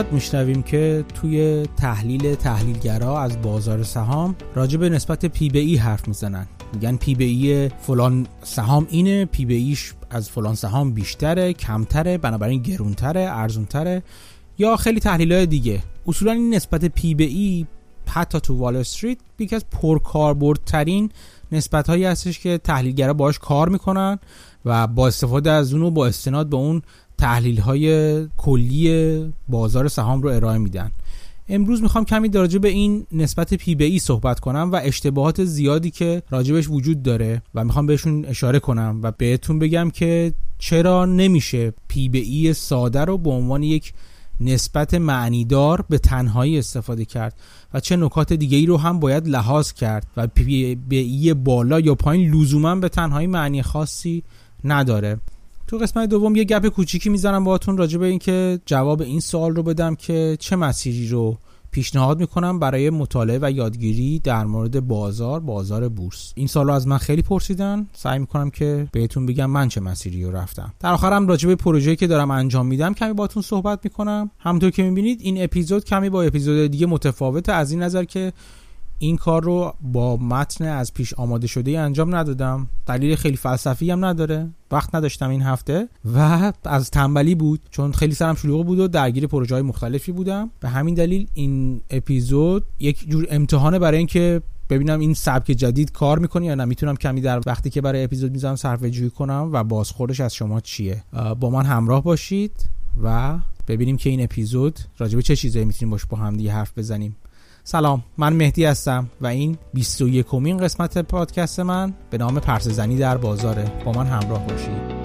زیاد میشنویم که توی تحلیل تحلیلگرا از بازار سهام راجع به نسبت P به E حرف می‌زنن. میگن P به E فلان سهام اینه P به E ش از فلان سهام بیشتره کمتره بنابراین گرونتره ارزونتره یا خیلی تحلیل های دیگه. اصولا این نسبت P به E حتی تو وال استریت یکی از پرکاربردترین نسبت هایی هستش که تحلیلگرا باش کار می‌کنن و با استفاده از اون و با استناد به اون تحلیل های کلی بازار سهام رو ارائه میدن. امروز می‌خوام کمی راجع به این نسبت P به E صحبت کنم و اشتباهات زیادی که راجبش وجود داره و می‌خوام بهشون اشاره کنم و بهتون بگم که چرا نمیشه P به E ساده رو به عنوان یک نسبت معنیدار به تنهایی استفاده کرد و چه نکات دیگه ای رو هم باید لحاظ کرد و P به E بالا یا پایین لزوما به تنهایی معنی خاصی نداره. تو قسمت دوم یه گپ کوچیکی می‌زنم باهاتون راجع به اینکه جواب این سوال رو بدم که چه مسیری رو پیشنهاد می‌کنم برای مطالعه و یادگیری در مورد بازار بازار بورس. این سال رو از من خیلی پرسیدن. سعی می‌کنم که بهتون بگم من چه مسیری رو رفتم. در آخرم راجع به پروژه‌ای که دارم انجام میدم کمی باتون صحبت می‌کنم. همونطور که می‌بینید این اپیزود کمی با اپیزود دیگه متفاوته از این نظر که این کار رو با متن از پیش آماده شده انجام ندادم. دلیل خیلی فلسفی هم نداره. وقت نداشتم این هفته و از تنبلی بود چون خیلی سرم شلوغ بود و درگیر پروژه های مختلفی بودم. به همین دلیل این اپیزود یک جور امتحانه برای اینکه ببینم این سبک جدید کار می‌کنه یا نه. می‌تونم کمی در وقتی که برای اپیزود می‌ذارم صرفه جویی کنم و بازخوردش از شما چیه. با من همراه باشید و ببینیم که این اپیزود راجع چه چیزایی می‌تونیم باش با هم دیگه حرف بزنیم. سلام من مهدی هستم و این 21 کمین قسمت پادکست من به نام پرس زنی در بازاره. با من همراه باشید.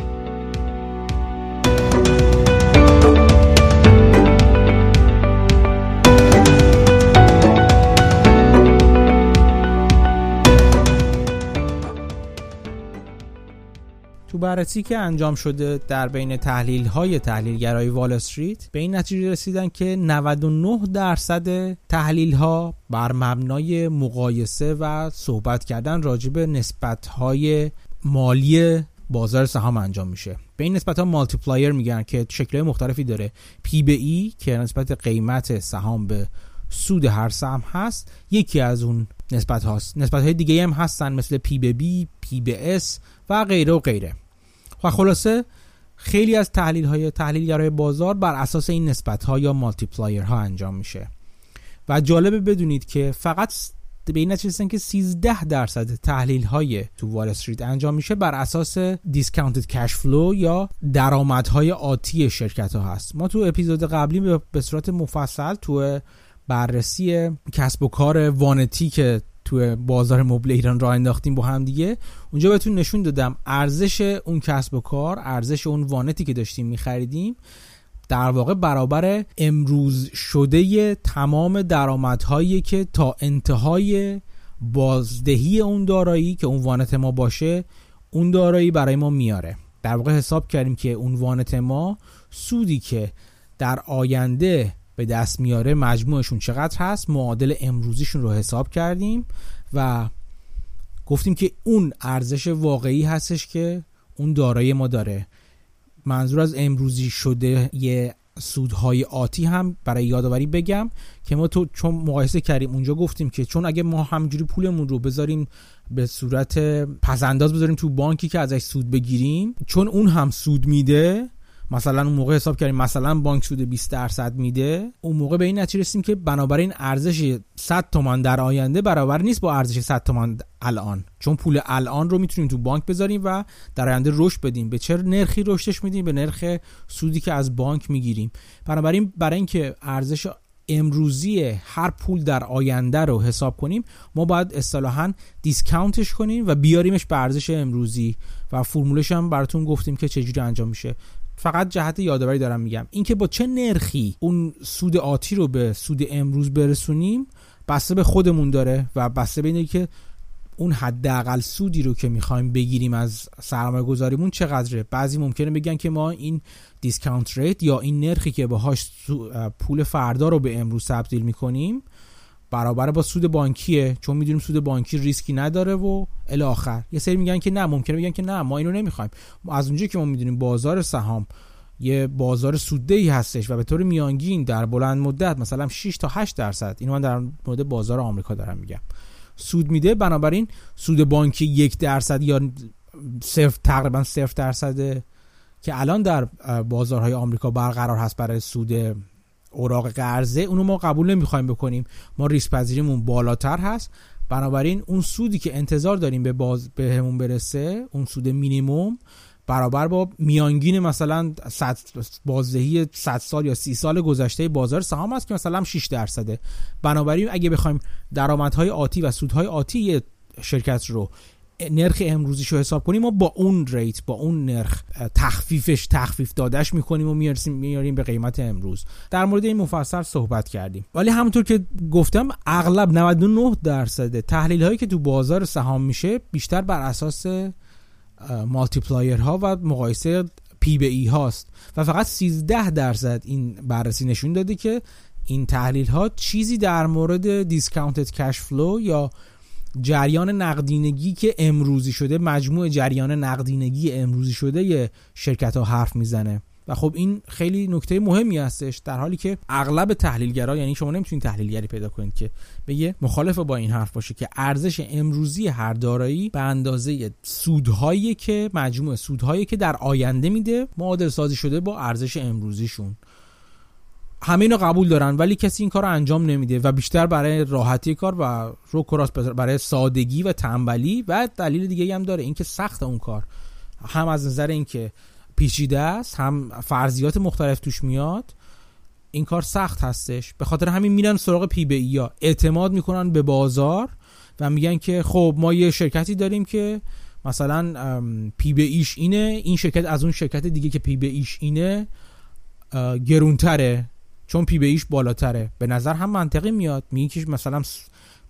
بررسی که انجام شده در بین تحلیل های تحلیلگرای وال استریت به این نتیجه رسیدن که 99 درصد تحلیل ها بر مبنای مقایسه و صحبت کردن راجع به نسبت های مالی بازار سهام انجام میشه. به این نسبت ها multiplier میگن که شکل مختلفی داره. P به E که نسبت قیمت سهام به سود هر سهم هست یکی از اون نسبت هاست. نسبت های دیگه هم هستن مثل P به B P به S و غیره و غیره. و خلاصه خیلی از تحلیل های تحلیلگرای بازار بر اساس این نسبت ها یا multiplier ها انجام میشه. و جالبه بدونید که فقط به این نتیجه که 13 درصد تحلیل های تو وال استریت انجام میشه بر اساس discounted cash flow یا درآمدهای آتی شرکت ها هست. ما تو اپیزود قبلی به صورت مفصل تو بررسی کسب و کار وانتی که تو بازار مبل ایران راه انداختیم با هم دیگه. اونجا بهتون نشون دادم ارزش اون کسب و کار ارزش اون وانتی که داشتیم میخریدیم. در واقع برابر امروز شده تمام درآمدهایی که تا انتهای بازدهی اون دارایی که اون وانت ما باشه اون دارایی برای ما میاره. در واقع حساب کردیم که اون وانت ما سودی که در آینده به دست میاره مجموعشون چقدر هست؟ معادل امروزیشون رو حساب کردیم و گفتیم که اون ارزش واقعی هستش که اون دارایی ما داره. منظور از امروزی شده یه سودهای آتی هم برای یادآوری بگم که ما تو چون مقایسه کردیم اونجا گفتیم که چون اگه ما همجوری پولمون رو بذاریم به صورت پسنداز بذاریم تو بانکی که ازش سود بگیریم چون اون هم سود میده مثلا اون موقع حساب کردیم مثلا بانک سود 20 درصد میده اون موقع به این نتیجه رسیدیم که بنابراین ارزش 100 تومان در آینده برابر نیست با ارزش 100 تومان الان. چون پول الان رو می‌تونیم تو بانک بذاریم و در آینده رشد بدیم. به چه نرخی رشدش میدیم؟ به نرخ سودی که از بانک می‌گیریم. بنابراین برای اینکه ارزش امروزی هر پول در آینده رو حساب کنیم ما باید اصطلاحا دیسکاونتش کنیم و بیاریمش به ارزش امروزی. و فرمولش هم براتون گفتیم که چجوری انجام میشه. فقط جهت یادآوری دارم میگم. اینکه با چه نرخی اون سود آتی رو به سود امروز برسونیم بسته به خودمون داره و بسته به اینه که اون حداقل سودی رو که می‌خوایم بگیریم از سرمایه گذاریمون چقدره. بعضی ممکنه بگن که ما این discount rate یا این نرخی که باهاش پول فردا رو به امروز تبدیل می‌کنیم برابر با سود بانکیه چون می‌دونیم سود بانکی ریسکی نداره و الی آخر. یه سری میگن که نه ممکنه بگن که نه ما اینو نمی‌خوایم. از اونجایی که ما می‌دونیم بازار سهام یه بازار سوددهی هستش و به طور میانگین در بلند مدت مثلا 6 تا 8 درصد اینو من در مورد بازار آمریکا دارم میگم. سود میده بنابراین سود بانکی یک درصد یا صفر تقریبا صفر درصد که الان در بازارهای آمریکا برقرار هست برای سود اوراق قرضه اونو ما قبول نمی‌خوایم بکنیم. ما ریسک پذیریمون بالاتر هست. بنابراین اون سودی که انتظار داریم به باز بهمون برسه اون سود مینیموم برابر با میانگین مثلا بازدهی 100 سال یا 30 سال گذشته بازار سهام است که مثلا 6 درصده. بنابراین اگه بخوایم درآمدهای آتی و سودهای آتی شرکت رو نرخ امروزیش رو حساب کنیم ما با اون rate با اون نرخ تخفیفش تخفیف دادش می‌کنیم و میاریم به قیمت امروز. در مورد این مفصل صحبت کردیم. ولی همونطور که گفتم اغلب 99 درصد تحلیل هایی که تو بازار سهام میشه بیشتر بر اساس multiplier ها و مقایسه P به E هاست. و فقط 13 درصد این بررسی نشون داده که این تحلیل ها چیزی در مورد دیسکاونتد کش فلو یا جریان نقدینگی که امروزی شده مجموع جریان نقدینگی امروزی شده شرکت ها حرف می‌زنه. و خب این خیلی نکته مهمی هستش در حالی که اغلب تحلیلگرا یعنی شما نمی‌تونید تحلیلگری پیدا کنید که بگه مخالف با این حرف باشه که ارزش امروزی هر دارایی به اندازه سودهایی که مجموع سودهایی که در آینده میده معادل سازی شده با ارزش امروزیشون. همه اینو قبول دارن ولی کسی این کار رو انجام نمیده و بیشتر برای راحتی کار و of course برای سادگی و تنبلی و دلیل دیگه هم داره. اینکه سخت اون کار. هم از نظر اینکه پیچیده است هم فرضیات مختلف توش میاد این کار سخت هستش. به خاطر همین میرن سراغ P به E یا اعتماد می‌کنن به بازار و میگن که خب ما یه شرکتی داریم که مثلا P به E ش اینه این شرکت از اون شرکت دیگه که P به E ش اینه گرونتره. چون P E ش بالاتره. به نظر هم منطقی میاد. میگه که مثلا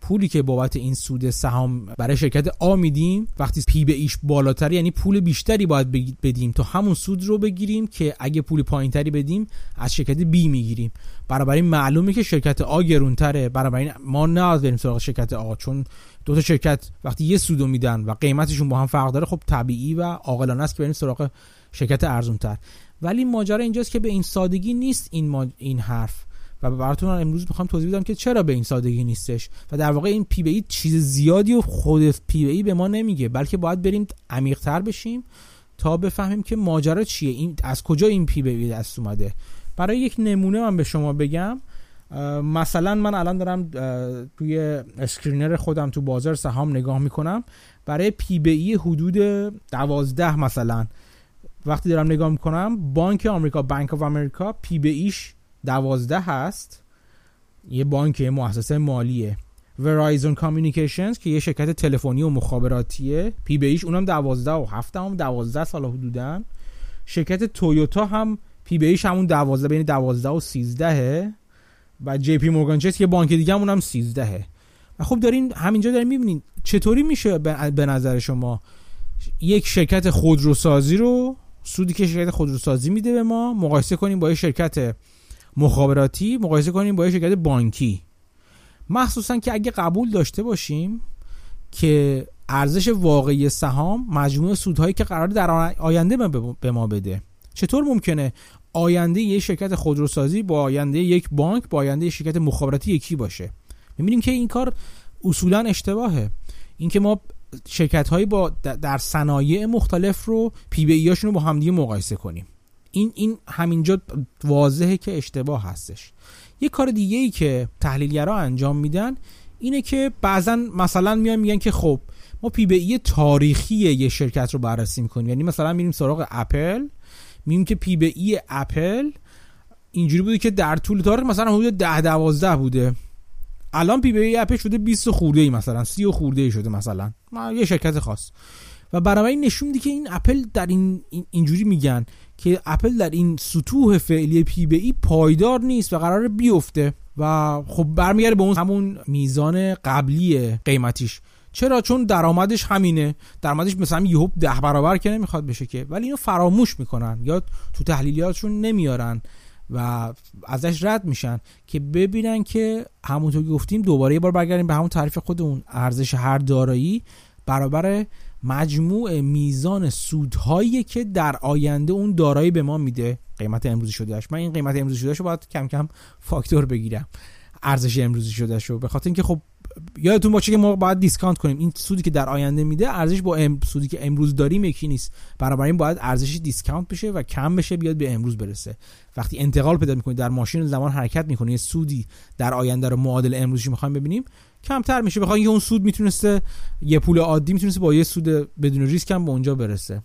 پولی که بابت این سود سهام برای شرکت A میدیم وقتی P به E ش بالاتر یعنی پول بیشتری باید بدیم. تا همون سود رو بگیریم که اگه پول پایینتری بدیم از شرکت B می‌گیریم. این معلومه که شرکت A گرونتره. این ما نه بریم سراغ شرکت A چون دو تا شرکت وقتی یه سودو میدن و قیمتشون با هم فرق داره خب طبیعی و عاقلانه است که بریم سراغ شرکت ارزونتر. ولی ماجرا اینجاست که به این سادگی نیست این این حرف. و براتون امروز می‌خوام توضیح بدم که چرا به این سادگی نیستش و در واقع این P E چیز زیادی و خود P به E به ما نمیگه بلکه باید بریم عمیق‌تر بشیم تا بفهمیم که ماجرا چیه این از کجا این P به E دست اومده. برای یک نمونه من به شما بگم مثلا من الان دارم توی screener خودم تو بازار سهام نگاه می‌کنم. برای P به E حدود 12 مثلا. وقتی دارم نگاه می‌کنم بانک آمریکا Bank of America P به E ش دوازده هست. یه بانک مؤسسه مالیه. Verizon Communications که یه شرکت تلفنی و مخابراتیه. P به E ش اونم دوازده و هفت دهم دوازده سال حدوداً شرکت تویوتا هم P به E ش همون دوازده بین دوازده و سیزدهه. و JPMorgan Chase که بانک دیگه هم سیزدهه. و خب دارین همینجا دارین می‌بینین چطوری میشه به نظر شما یک شرکت خودروسازی رو سودی که شرکت خودروسازی میده به ما مقایسه کنیم با یه شرکت مخابراتی مقایسه کنیم با یه شرکت بانکی. مخصوصا که اگه قبول داشته باشیم که ارزش واقعی سهام مجموع سودهایی که قرار در آینده به ما بده. چطور ممکنه آینده یک شرکت خودروسازی با آینده یک بانک با آینده یک شرکت مخابراتی یکی باشه؟ می‌بینیم که این کار اصولا اشتباهه. اینکه ما شرکت هایی با در صنایع مختلف رو P به E رو با همدیگه مقایسه کنیم. این این همینجا واضحه که اشتباه هستش. یه کار دیگه ای که تحلیلگرا انجام میدن اینه که بعضا مثلا میان میگن که خب ما P به E تاریخی یه شرکت رو بررسی می‌کنیم. یعنی مثلا میریم سراغ اپل میگیم که P به E اپل اینجوری بوده که در طول تاریخ مثلا حدود 10 12 بوده. الان P به E اپل شده 20 خورده ای مثلا 30 خورده ای شده مثلا. یه شرکت خاص. و برای نشون میده که این اپل در این اینجوری میگن که اپل در این سطوح فعلی P به E پایدار نیست و قرار بیفته و خب برمیگرده به اون همون میزان قبلی قیمتیش. چرا؟ چون درآمدش همینه. درآمدش مثلا یهو ده برابر که نمی‌خواد بشه که. ولی اینو فراموش می‌کنن. یا تو تحلیلیاتشون نمیارن. و ازش رد میشن که ببینن که همونطور که گفتیم دوباره یه بار برگردیم به همون تعریف خودمون. ارزش هر دارایی برابر مجموع میزان سودهایی که در آینده اون دارایی به ما میده. قیمت امروزی شدهش من این قیمت امروزی شدهش رو باید کم کم فاکتور بگیرم. ارزش امروزی شدهش رو. به خاطر اینکه خب یادتون باشه که ما باید دیسکانت کنیم. این سودی که در آینده میده ارزش با ام... سودی که امروز داریم یکی نیست. بنابراین باید ارزش discount بشه و کم بشه بیاد به امروز برسه. وقتی انتقال پیدا می‌کنید در ماشین زمان حرکت می‌کنه سودی در آینده رو معادل امروزی می‌خوایم ببینیم کمتر میشه. بخوام یه اون سود می‌تونسته یه پول عادی می‌تونسته با یه سود بدون ریسک هم به اونجا برسه.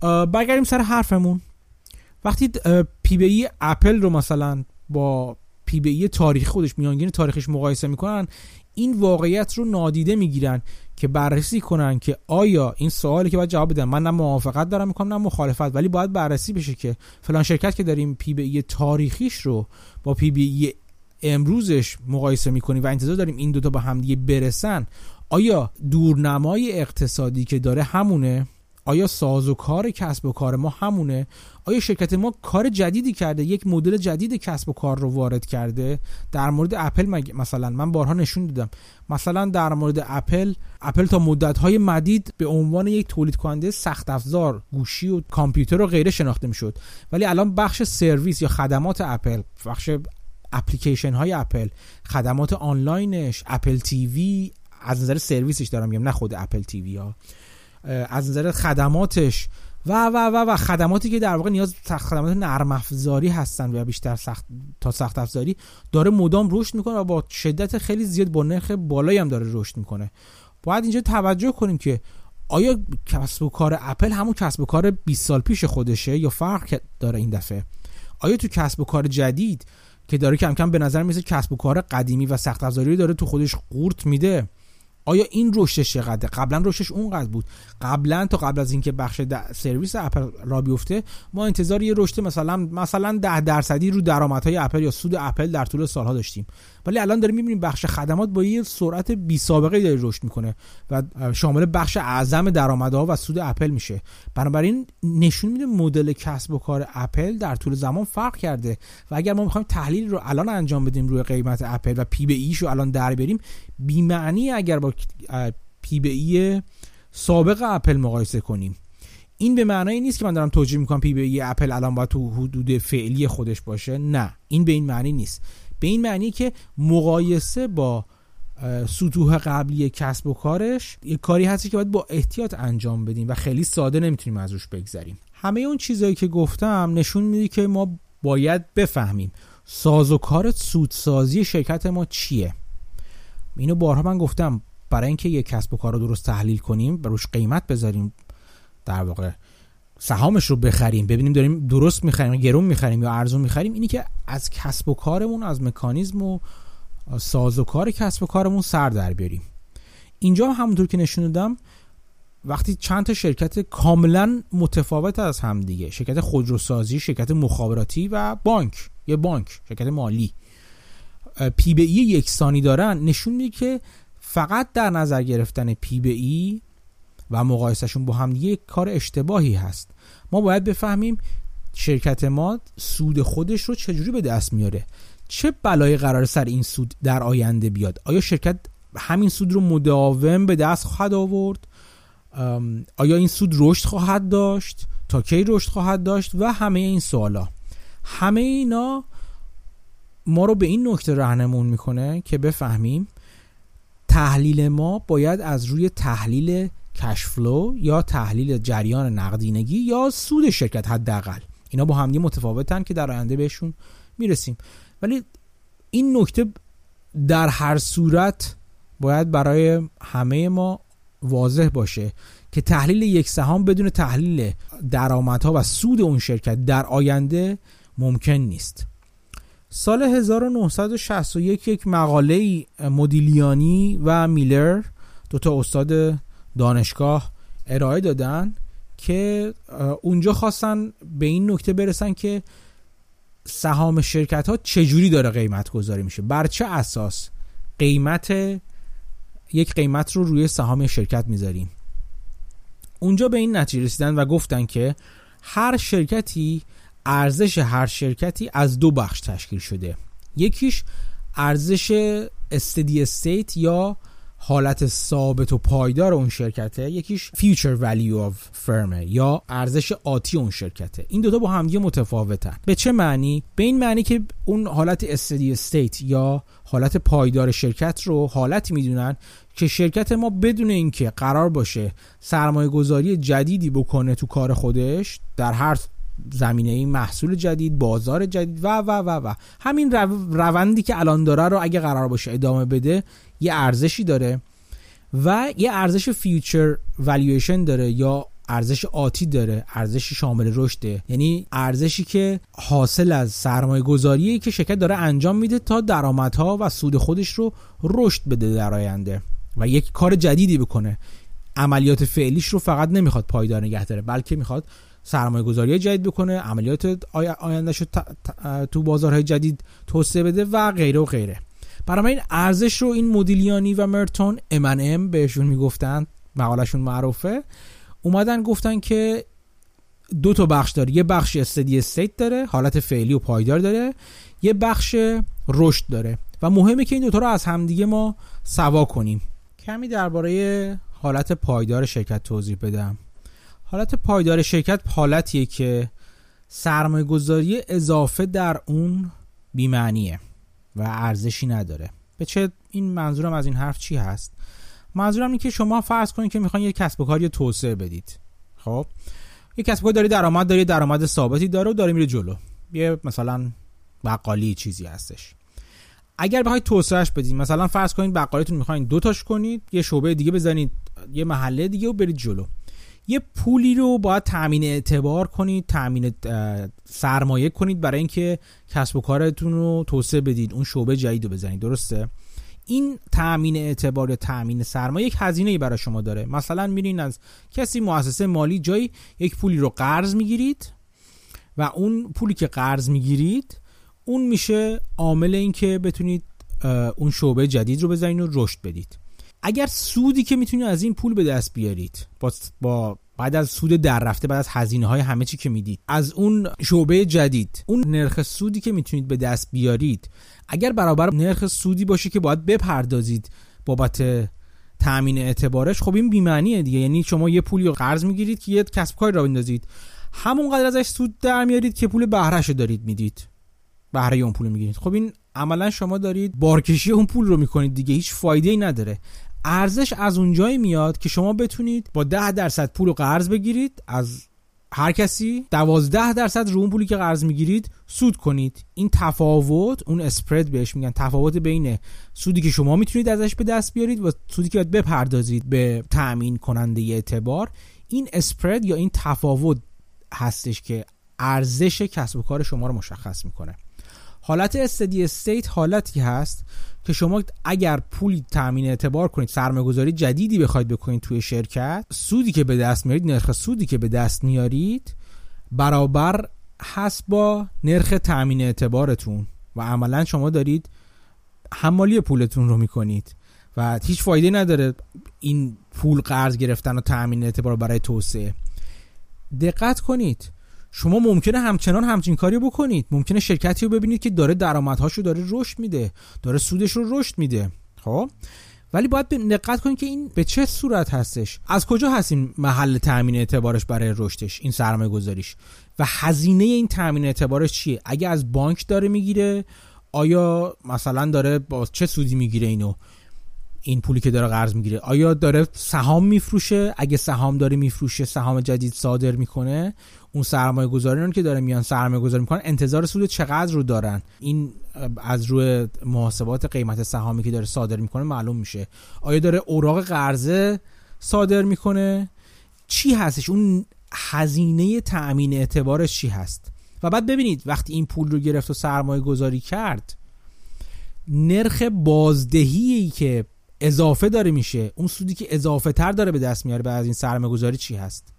برگردیم سر حرفمون. وقتی P به E اپل رو مثلا با P به E تاریخ خودش میانگین تاریخش مقایسه می‌کنن این واقعیت رو نادیده می‌گیرن که بررسی کنن که آیا این سوالی که باید جواب بدن من نه موافقت دارم می‌کنم نه مخالفت ولی باید بررسی بشه که فلان شرکت که داریم پی بی تاریخیش رو با پی بی امروزش مقایسه می‌کنیم و انتظار داریم این دوتا با همدیگه برسن آیا دورنمای اقتصادی که داره همونه؟ آیا ساز و کار کسب و کار ما همونه؟ آیا شرکت ما کار جدیدی کرده؟ یک مدل جدید کسب و کار رو وارد کرده؟ در مورد اپل مثلا من بارها نشون دادم. مثلا در مورد اپل اپل تا مدت های مدید به عنوان یک تولید کننده سخت افزار گوشی و کامپیوتر و غیره شناخته می‌شد. ولی الان بخش سرویس یا خدمات اپل بخش اپلیکیشن های اپل خدمات آنلاینش Apple TV از نظر سرویسش دارم میگم نه خود Apple TV ها از نظر خدماتش. و و و و خدماتی که در واقع نیاز خدمات نرم افزاری هستن و بیشتر سخت تا سخت افزاری داره مدام رشد می‌کنه و با شدت خیلی زیاد با نرخ بالایی هم داره رشد می‌کنه. باید اینجا توجه کنیم که آیا کسب و کار اپل همون کسب و کار 20 سال پیش خودشه یا فرق داره این دفعه؟ آیا تو کسب و کار جدید که داره کم کم به نظر میسه کسب و کار قدیمی و سخت افزاری داره تو خودش قورت میده آیا این رشدش چقدره؟ قبلا رشدش اونقدر بود. قبلا تا قبل از اینکه بخش سرویس اپل را بیفته ما انتظار یه رشد مثلا مثلا 10 درصدی رو درآمدهای اپل یا سود اپل در طول سالها داشتیم. ولی الان داریم می‌بینیم بخش خدمات با یه سرعت بی سابقه داره رشد می‌کنه و شامل بخش اعظم درآمدها و سود اپل میشه. بنابراین نشون میده مدل کسب و کار اپل در طول زمان فرق کرده و اگر ما می‌خوایم تحلیل رو الان انجام بدیم روی قیمت اپل و P به E ش رو الان در بریم بی معنی اگر با P به E سابق اپل مقایسه کنیم. این به معنای نیست که من دارم توجیه می‌کنم پی بی ای اپل الان باید تو حدود فعلی خودش باشه. نه این به این معنی نیست. به این معنی که مقایسه با سطوح قبلی کسب و کارش یه کاری هستی که باید با احتیاط انجام بدیم و خیلی ساده نمی‌تونیم از روش بگذریم. همه اون چیزهایی که گفتم نشون میده که ما باید بفهمیم ساز و کار سودسازی شرکت ما چیه. اینو بارها من گفتم برای اینکه یک کسب و کار رو درست تحلیل کنیم و روش قیمت بذاریم در واقع سهامش رو بخریم ببینیم داریم درست می‌خریم گرون می‌خریم یا ارزون می‌خریم اینی که از کسب و کارمون از مکانیزم و ساز و کار کسب و کارمون سر در بیاریم. اینجا همونطور که نشون دادم وقتی چند تا شرکت کاملا متفاوت از هم دیگه شرکت خودروسازی شرکت مخابراتی و بانک یه بانک شرکت مالی P به E یکسانی دارن نشون میده که فقط در نظر گرفتن P به E و مقایسهشون با هم یک کار اشتباهی هست. ما باید بفهمیم شرکت ما سود خودش رو چجوری به دست میاره. چه بلایی قرار سر این سود در آینده بیاد؟ آیا شرکت همین سود رو مداوم به دست خواهد آورد؟ آیا این سود رشد خواهد داشت؟ تا کی رشد خواهد داشت؟ و همه این سوالا. همه اینا ما رو به این نکته راهنمون می‌کنه که بفهمیم تحلیل ما باید از روی تحلیل کشفلو یا تحلیل جریان نقدینگی یا سود شرکت حداقل. اینا با همدیگه متفاوتن که در آینده بهشون می‌رسیم. ولی این نکته در هر صورت باید برای همه ما واضح باشه که تحلیل یک سهام بدون تحلیل درآمدها و سود اون شرکت در آینده ممکن نیست. سال 1961 یک مقاله مدیلیانی و میلر دو تا استاد دانشگاه ارائه دادن که اونجا خواستن به این نکته برسن که سهام شرکت ها چجوری داره قیمت گذاری میشه. بر چه اساس قیمت یک قیمت رو روی سهام شرکت می‌ذاریم اونجا به این نتیجه رسیدن و گفتن که هر شرکتی ارزش هر شرکتی از دو بخش تشکیل شده. یکیش ارزش استدی استیت یا حالت ثابت و پایدار اون شرکته یکیش future value of firm یا ارزش آتی اون شرکته. این دوتا با همدیگه متفاوتن. به چه معنی؟ به این معنی که اون حالت استدی استیت یا حالت پایدار شرکت رو حالتی می‌دونن که شرکت ما بدون اینکه قرار باشه سرمایه گذاری جدیدی بکنه تو کار خودش در هر زمینه این محصول جدید بازار جدید و و و و. همین روندی که الان داره رو اگه قرار باشه ادامه بده یه ارزشی داره و یه ارزش فیوچر والویشن داره یا ارزش آتی داره ارزش شامل رشده. یعنی ارزشی که حاصل از سرمایه گذاریه که شرکت داره انجام میده تا درآمدها و سود خودش رو رشد بده در آینده و یک کار جدیدی بکنه. عملیات فعلیش رو فقط نمی‌خواد پایدار نگه داره بلکه می‌خواد سرمایه گذاری جدید بکنه عملیات آینده رو تو بازارهای جدید توسعه بده و غیره و غیره. برای این ارزش رو این مدیلیانی و مرتون ام بهشون می‌گفتن مقالشون معروفه. اومدن گفتن که دو تا بخش داره. یه بخش استدی استیت داره حالت فعلی و پایدار داره. یه بخش رشد داره. و مهمه که این دوتا رو از همدیگه ما سوا کنیم. کمی درباره حالت پایدار شرکت توضیح بدم. حالت پایدار شرکت حالتیه که سرمایه گذاری اضافه در اون بیمعنیه. و ارزشی نداره. به چه این منظورم از این حرف چی هست؟ منظورم اینه که شما فرض کنید که می‌خواین یه کسب و کاری توسعه بدید. خب؟ یه کسب و کاری داری درآمد داری درآمد ثابتی داره و داره میره جلو. یه مثلا بقالی چیزی هستش. اگر بخواید توسعهش بدید مثلا فرض کنید بقالیتون می‌خواین دو تاش کنید یه شعبه دیگه بزنید یه محله دیگه و برید جلو. یه پولی رو باید تامین اعتبار کنید تامین سرمایه کنید برای اینکه کسب و کارتون رو توسعه بدید اون شعبه جدید رو بزنید درسته؟ این تامین اعتبار یا تامین سرمایه یک هزینه ای برای شما داره. مثلا میرین از کسی مؤسسه مالی جایی یک پولی رو قرض می‌گیرید و اون پولی که قرض می‌گیرید اون میشه عامل این که بتونید اون شعبه جدید رو بزنید و رشد بدید. اگر سودی که می‌تونید از این پول به دست بیارید با, با بعد از سود در رفته بعد از هزینه های همه چی که می‌دید. از اون شعبه جدید اون نرخ سودی که می‌تونید به دست بیارید اگر برابر نرخ سودی باشه که باید بپردازید بابت تامین اعتبارش خب این بیمعنیه دیگه. یعنی شما یه پولی رو قرض می‌گیرید که یه کسب کاری را بندازید. همونقدر ازش سود در میارید که پول بهرهش دارید می‌دید. بهره اون پول می‌گیرید. خب این عملا شما دارید بارکشی اون پول رو می‌کنید دیگه. هیچ فایده ای نداره. ارزش از اونجایی میاد که شما بتونید با 10 درصد پول رو قرض بگیرید از هر کسی 12 درصد رو اون پولی که قرض می‌گیرید سود کنید. این تفاوت اون اسپرد بهش میگن تفاوت بین سودی که شما می‌تونید ازش به دست بیارید و سودی که باید بپردازید به تأمین کننده اعتبار. این اسپرد یا این تفاوت هستش که ارزش کسب و کار شما رو مشخص می‌کنه. حالت استدی استیت حالتی هست. که شما اگر پولی تامین اعتبار کنید سرمایه‌گذاری جدیدی بخواید بکنید توی شرکت سودی که به دست میارید نرخ سودی که به دست میارید برابر هست با نرخ تامین اعتبارتون و عملا شما دارید حمالی پولتون رو می‌کنید و هیچ فایده نداره این پول قرض گرفتن و تامین اعتبار برای توسعه. دقت کنید. شما ممکنه همچنان همچین کاری بکنید. ممکنه شرکتی رو ببینید که داره درآمدهاشو داره رشد میده داره سودش رو رشد میده. خب؟ ولی باید دقت کنید که این به چه صورت هستش؟ از کجا هست این محل تامین اعتبارش برای رشدش این سرمایه گذاریش و هزینه این تامین اعتبارش چیه؟ اگه از بانک داره می‌گیره آیا مثلا داره با چه سودی می‌گیره اینو؟ این پولی که داره قرض می‌گیره آیا داره سهام میفروشه؟ اگه سهام داره میفروشه سهام جدید صادر می‌کنه اون سرمایه گذاران که داره میان سرمایه گذاری می‌کنن انتظار سود چقدر رو دارن؟ این از روی محاسبات قیمت سهامی که داره صادر می‌کنه معلوم میشه. آیا داره اوراق قرضه صادر می‌کنه؟ چی هستش؟ اون هزینه تأمین اعتبارش چی هست؟ و بعد ببینید وقتی این پول رو گرفت و سرمایه گذاری کرد نرخ بازدهی که اضافه داره میشه اون سودی که اضافه تر داره به دست میاره بعد از این سرمایه گذاری چی هست؟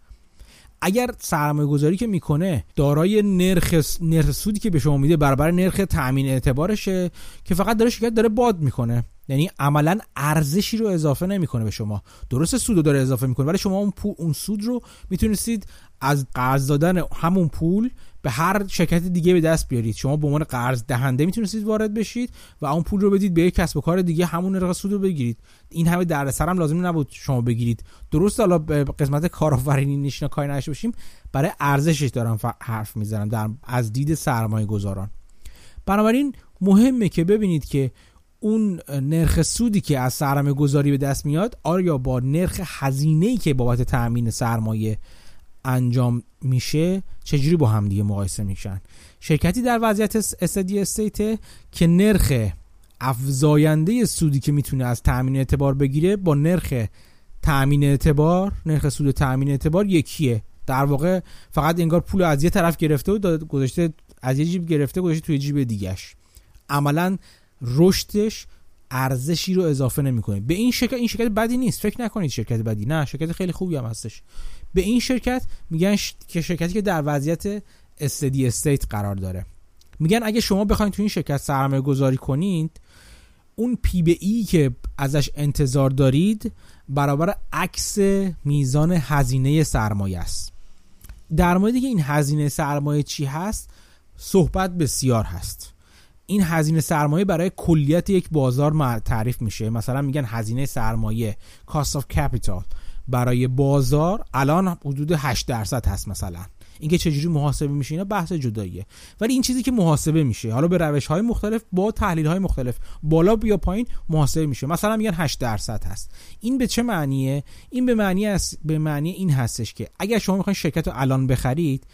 اگر سرمایه گذاری که می‌کنه دارای نرخ نرخ سودی که به شما میده برابر نرخ تامین اعتبارشه که فقط داره شرکت داره باد می‌کنه. یعنی عملا ارزشی رو اضافه نمی‌کنه به شما. درست سود رو داره اضافه می‌کنه ولی شما اون, پول اون سود رو می‌تونستید از قرض دادن همون پول به هر شرکت دیگه به دست بیارید. شما به عنوان قرض دهنده می‌تونستید وارد بشید و اون پول رو بدید به یک کسب و کار دیگه همون نرخ سود رو بگیرید. این همه دردسر هم لازم نبود شما بگیرید. درست حالا به قسمت کارآفرینی نشنا کاری نشه باشیم برای ارزشش دارم حرف می‌زنم در از دید سرمایه گذاران بنابراین مهمه که ببینید که اون نرخ سودی که از سرمایه گذاری به دست میاد آیا با نرخ هزینه که بابت تأمین سرمایه انجام میشه چجوری با هم دیگه مقایسه میشن؟ شرکتی در وضعیت استدی استیت که نرخ افزاینده سودی که می‌تونه از تأمین اعتبار بگیره با نرخ تأمین اعتبار نرخ سود تأمین اعتبار یکیه. در واقع فقط انگار پول از یه طرف گرفته و گذاشته از یه جیب گرفته گذاشته توی جیب دیگهش. عملا رشدش ارزشی رو اضافه نمی‌کنه. به این شرکت این شرکت بدی نیست. فکر نکنید شرکت بدی. نه شرکت خیلی خوبی هم هستش. به این شرکت میگن که شرکتی که در وضعیت استدی استیت قرار داره. میگن اگه شما بخواید تو این شرکت سرمایه گذاری کنید اون پی به ای که ازش انتظار دارید برابر عکس میزان هزینه سرمایه است. در مورد که این هزینه سرمایه چی هست صحبت بسیار هست. این هزینه سرمایه برای کلیت یک بازار تعریف میشه. مثلا میگن هزینه سرمایه cost of capital. برای بازار الان حدود 8 درصد هست مثلا. اینکه چجوری محاسبه میشه اینا بحث جداییه. ولی این چیزی که محاسبه میشه حالا به روش های مختلف با تحلیل های مختلف بالا یا پایین محاسبه میشه. مثلا میگن 8 درصد هست. این به چه معنیه؟ این به معنی است به معنی این هستش که اگر شما می‌خواین شرکت رو الان بخرید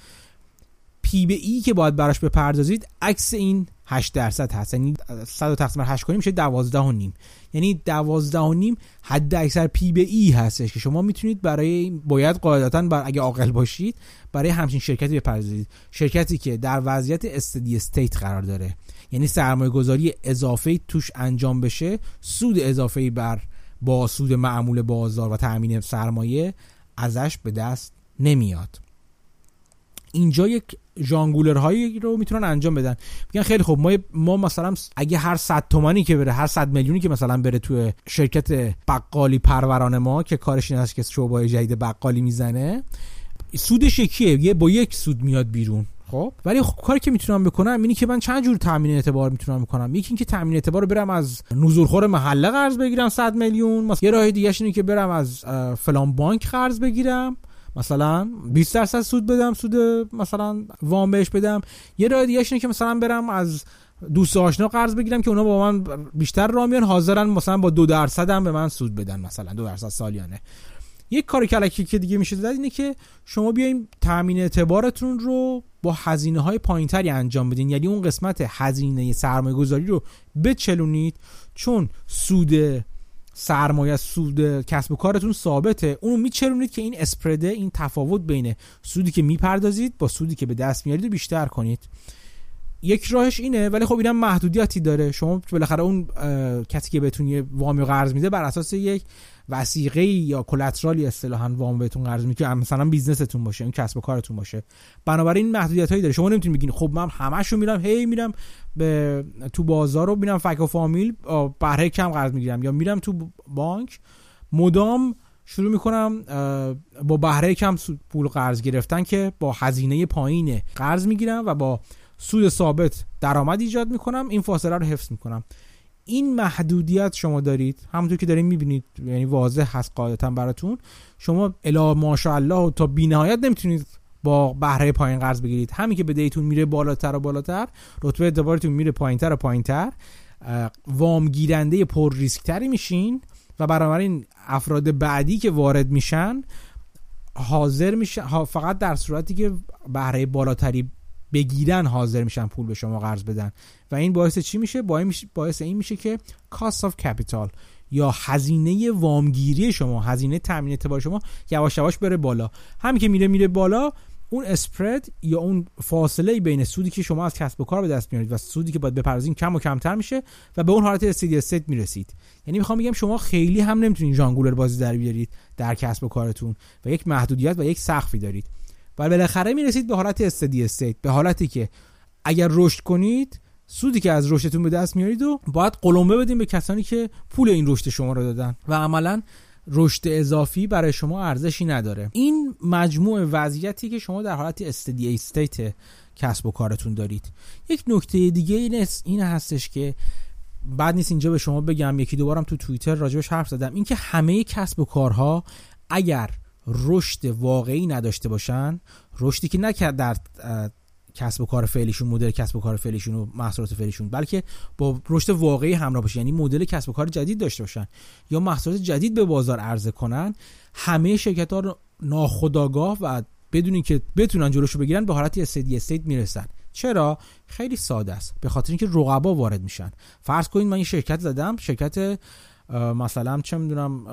P به E که باید براش بپردازید عکس این 8 درصد هست. یعنی 100 تقسیم 8 کنیم میشه 12 و نیم. یعنی 12 و نیم حد اکثر P به E هستش که شما می‌تونید برای باید قاعدتا بر اگه عاقل باشید برای همچین شرکتی بپردازید. شرکتی که در وضعیت steady state قرار داره. یعنی سرمایه گذاری اضافه توش انجام بشه سود اضافه بر با سود معمول بازار و تامین سرمایه ازش به دست نمیاد. اینجا یک ژانگولر هایی رو می‌تونن انجام بدن. میگن خیلی خوب ما ما مثلا اگه هر 100 تومانی که بره هر 100 میلیونی که مثلا بره توی شرکت بقالی پروران ما که کارش این هست که شعبه جدید بقالی می‌زنه سودش یکیه. یه با یک سود میاد بیرون خب؟ ولی خب کاری که می‌تونم بکنم اینی که من چند جور تامین اعتبار می‌تونم بکنم. یکی اینکه تامین اعتبار رو برم از نزولخور محله قرض بگیرم 100 میلیون. یه راه دیگه اینه که برم از فلان بانک قرض بگیرم. مثلا 20 درصد سود بدم سود مثلا وام بهش بدم. یه راه دیگه اینه که مثلا برم از دوست آشنا قرض بگیرم که اونا با من بیشتر راه میان حاضرن مثلا با دو درصد هم به من سود بدن مثلا دو درصد سالیانه. یک کار کلکی که دیگه میشه داد اینه که شما بیاین تامین اعتبارتون رو با هزینه های پایینتری انجام بدین. یعنی اون قسمت هزینه سرمایه گذاری رو بچلونید. چون سود سرمایه سود کسب و کارتون ثابته. اونو میچرونید که این اسپرده این تفاوت بین سودی که می‌پردازید با سودی که به دست میارید رو بیشتر کنید. یک راهش اینه ولی خب اینم محدودیتی داره. شما بالاخره اون کسی که بهتون یه وامی قرض میده بر اساس یک وسیقه یا کلاترالی اصطلاحا وام بهتون قرض میده که مثلا بیزنستون باشه این کسب و کارتون باشه. بنابراین محدودیت هایی داره. شما نمی‌تونید بگین خب من همشو میرم هی میرم به تو بازار رو میرم فک و فامیل بهره کم قرض می‌گیرم یا میرم تو بانک. مدام شروع می‌کنم با بهره کم پول قرض گرفتن که با هزینه پایین قرض می‌گیرم و با سود ثابت درآمد ایجاد می‌کنم. این فاصله رو حفظ می‌کنم. این محدودیت شما دارید همونطور که دارین می‌بینید یعنی واضح هست قاعدتا براتون شما الا ماشاءالله تا بینهایت نمی‌تونید با بهره پایین قرض بگیرید. همین که به دیتون میره بالاتر و بالاتر رتبه اعتبارتون میره پایینتر و پایینتر وام گیرنده پر ریسک تری میشین و بنابراین افراد بعدی که وارد میشن حاضر میشن فقط در صورتی که بهره بالاتری بگیرن حاضر میشن پول به شما قرض بدن. و این باعث چی میشه؟ باعث این میشه که cost of capital یا هزینه وامگیری شما هزینه تامین اعتبار شما یواش یواش بره بالا. همین که میره میره بالا اون spread یا اون فاصله بین سودی که شما از کسب و کار به دست میارید و سودی که باید بپردازین کم و کمتر میشه و به اون حالت steady state می‌رسید. یعنی می‌خوام بگم شما خیلی هم نمی‌تونید ژانگولر بازی در بیارید در کسب و کارتون و یک محدودیت و یک سقفی دارید. و بالاخره می‌رسید به حالت steady state به حالتی که اگر رشد کنید سودی که از رشدتون به دست میارید و باید قلمبه بدین به کسانی که پول این رشد شما رو دادن و عملا رشد اضافی برای شما ارزشی نداره. این مجموع وضعیتی که شما در حالت استدی استیت کسب و کارتون دارید. یک نکته دیگه این, این هستش که بعد نیست اینجا به شما بگم یکی دوبارم تو توییتر راجبش حرف زدم. اینکه همه کسب و کارها اگر رشد واقعی نداشته باشن رشدی که نکرد در کسب و کار فعلیشون مدل کسب و کار فعلیشون و محصولات فعلیشون بلکه با رشد واقعی همراه باشه یعنی مدل کسب و کار جدید داشته باشن یا محصولات جدید به بازار عرضه کنن همه شرکت ها ناخودآگاه و بدون که بتونن جلوشو بگیرن به حالت استدی استیت می‌رسن. چرا؟ خیلی ساده است. به خاطر اینکه رقبا وارد میشن. فرض کنید من این شرکت زدم شرکت مثلا چه می‌دونم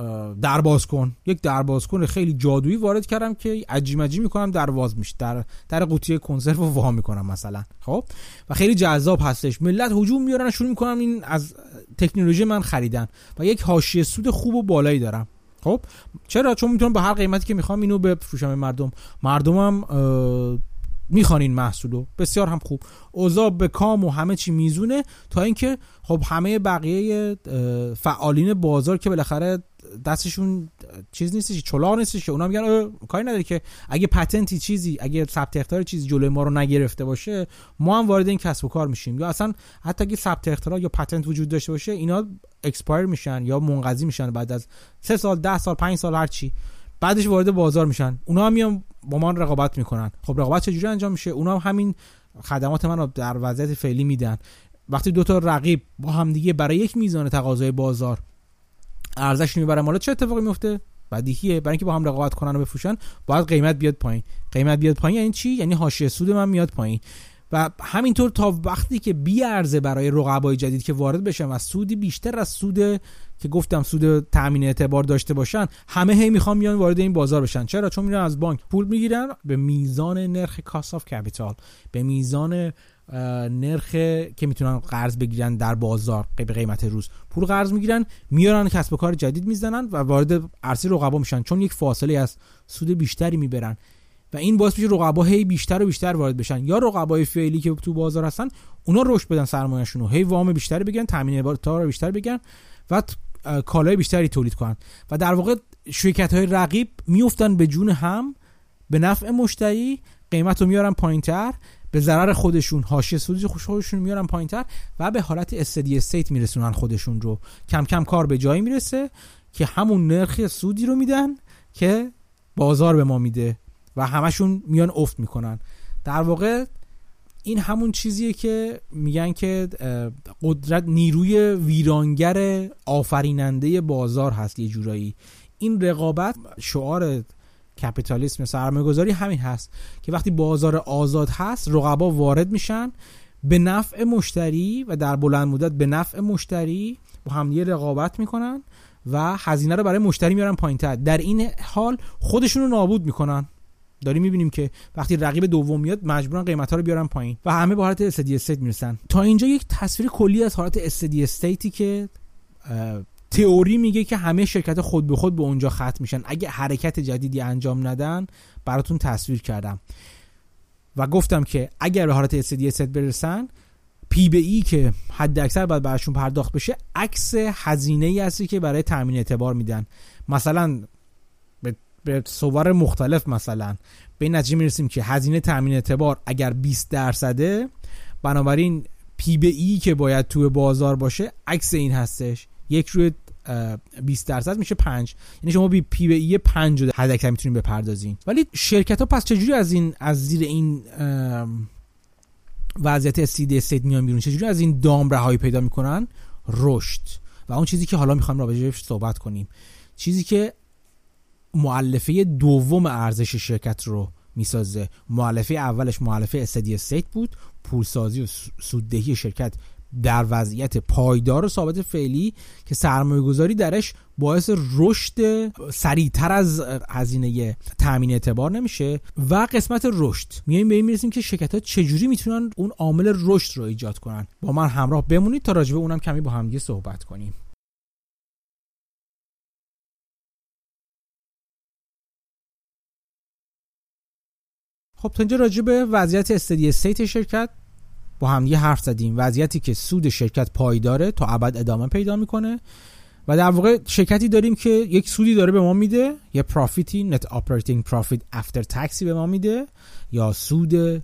درباز کن. یک درباز کن خیلی جادویی وارد کردم که عجیم عجیم می‌کنم درواز میشه. در در قوطی کنسرو وا می‌کنم مثلا. خب؟ و خیلی جذاب هستش. ملت هجوم میارن شروع می‌کنم این از تکنولوژی من خریدن. و یک حاشیه سود خوب و بالایی دارم. خب؟ چرا؟ چون می‌تونم به هر قیمتی که می‌خوام اینو بفروشم مردم. مردمم می‌خوان این محصولو بسیار هم خوب. اوضاع به کام و همه چی میزونه تا اینکه خب همه بقیه فعالین بازار که بالاخره دستشون چیز نیستش چلا نیستش که اونا میگن کاری نداره که اگه patent ی چیزی اگه ثبت اختراع چیزی جلوی ما رو نگرفته باشه ما هم وارد این کسب و کار میشیم. یا اصلا حتی اگه ثبت اختراع یا patent وجود داشته باشه اینا expire میشن یا منقضی میشن بعد از سه سال ده سال پنج سال هر چی. بعدش وارد بازار میشن. اونا هم میان با ما رقابت می‌کنن. خب رقابت چجوری انجام میشه؟ اونا هم همین خدمات من رو در وضعیت فعلی میدن. وقتی دو تا رقیب با هم دیگه برای یک میزان تقاضای بازار ارزش می‌برن مالا چه اتفاقی میفته؟ بدیهیه. برای اینکه با هم رقابت کنن و بفروشن باید قیمت بیاد پایین. قیمت بیاد پایین یعنی چی؟ یعنی حاشیه سود من میاد پایین. و همینطور تا وقتی که بی ارزه برای رقبای جدید که وارد بشن و سودی بیشتر از سود که گفتم سود تامین اعتبار داشته باشن همه هی می‌خوان میان وارد این بازار بشن. چرا؟ چون میرن از بانک پول می‌گیرن به میزان نرخ cost of capital به میزان نرخ که می‌تونن قرض بگیرن در بازار به قیمت روز. پول قرض می‌گیرن میارن کسب و کار جدید می‌زنن و وارد عرصه رقبا میشن. چون یک فاصله از سود بیشتری می‌برن و این باعث میشه رقبا هی بیشتر و بیشتر وارد بشن. یا رقبای فعلی که تو بازار هستن اونا رشد بدن سرمایه‌شون رو هی وام بیشتری بگیرن تامین رو بیشتر بگیرن و کالای بیشتری تولید کنن و در واقع شرکت های رقیب میفتن به جون هم به نفع مشتری قیمت رو میارن پایینتر به ضرر خودشون حاشیه سودی خودشون میارن پایینتر و به حالت استدی استیت میرسونن خودشون رو. کم کم کار به جایی می‌رسه که همون نرخ سودی رو میدن که بازار به ما میده و همشون میان افت می‌کنن. در واقع این همون چیزیه که میگن که قدرت نیروی ویرانگر آفریننده بازار هست یه جورایی. این رقابت شعار کپیتالیسم سرمایه گذاری همین هست که وقتی بازار آزاد هست رقبا وارد میشن به نفع مشتری و در بلند مدت به نفع مشتری با هم یه رقابت می‌کنن و هزینه رو برای مشتری میارن پایین در این حال خودشون رو نابود می‌کنن. داریم می‌بینیم که وقتی رقیب دوم میاد مجبورن قیمت ها رو بیارن پایین و همه به حالت استدی استیت می‌رسن. تا اینجا یک تصویر کلی از حالت استدی استیتی که تئوری میگه که همه شرکت خود به خود به اونجا ختم میشن. اگه حرکت جدیدی انجام ندن براتون تصویر کردم. و گفتم که اگر به حالت استدی استیت برسن پی به ای که حد اکثر باید براشون پرداخت بشه عکس هزینه ای هستی که برای تامین اعتبار میدن. مثلا به صور مختلف مثلا. به این نتیجه می‌رسیم که هزینه تامین اعتبار اگر 20 درصده بنابراین P به E که باید توی بازار باشه عکس این هستش. یک روی 20 درصد میشه 5 یعنی شما بی P به E 5 رو حد اکثر می‌تونید بپردازین. ولی شرکت ها پس چجوری از این از زیر این وضعیت steady state میان بیرون؟ چجوری از این دام رهایی پیدا می‌کنن؟ رشد. و اون چیزی که حالا می‌خوایم راجعش صحبت کنیم. چیزی که مؤلفه دوم ارزش شرکت رو می‌سازه. معلفه اولش معلفه استدی استیت بود. پولسازی و سوددهی شرکت در وضعیت پایدار و ثابت فعلی که سرمایه گذاری درش باعث رشد سریعتر از هزینه تامین اعتبار نمیشه و قسمت رشد. میایم به این می‌رسیم که شرکت ها چجوری می‌تونن اون عامل رشد رو ایجاد کنن. با من همراه بمونید تا راجبه اونم کمی با همدیگه صحبت کنیم. خب تا اینجا راجع به وضعیت steady state شرکت با هم یه حرف زدیم. وضعیتی که سود شرکت پایداره تا ابد ادامه پیدا می‌کنه و در واقع شرکتی داریم که یک سودی داره به ما میده یه profit ی net operating profit after tax ی به ما میده یا سود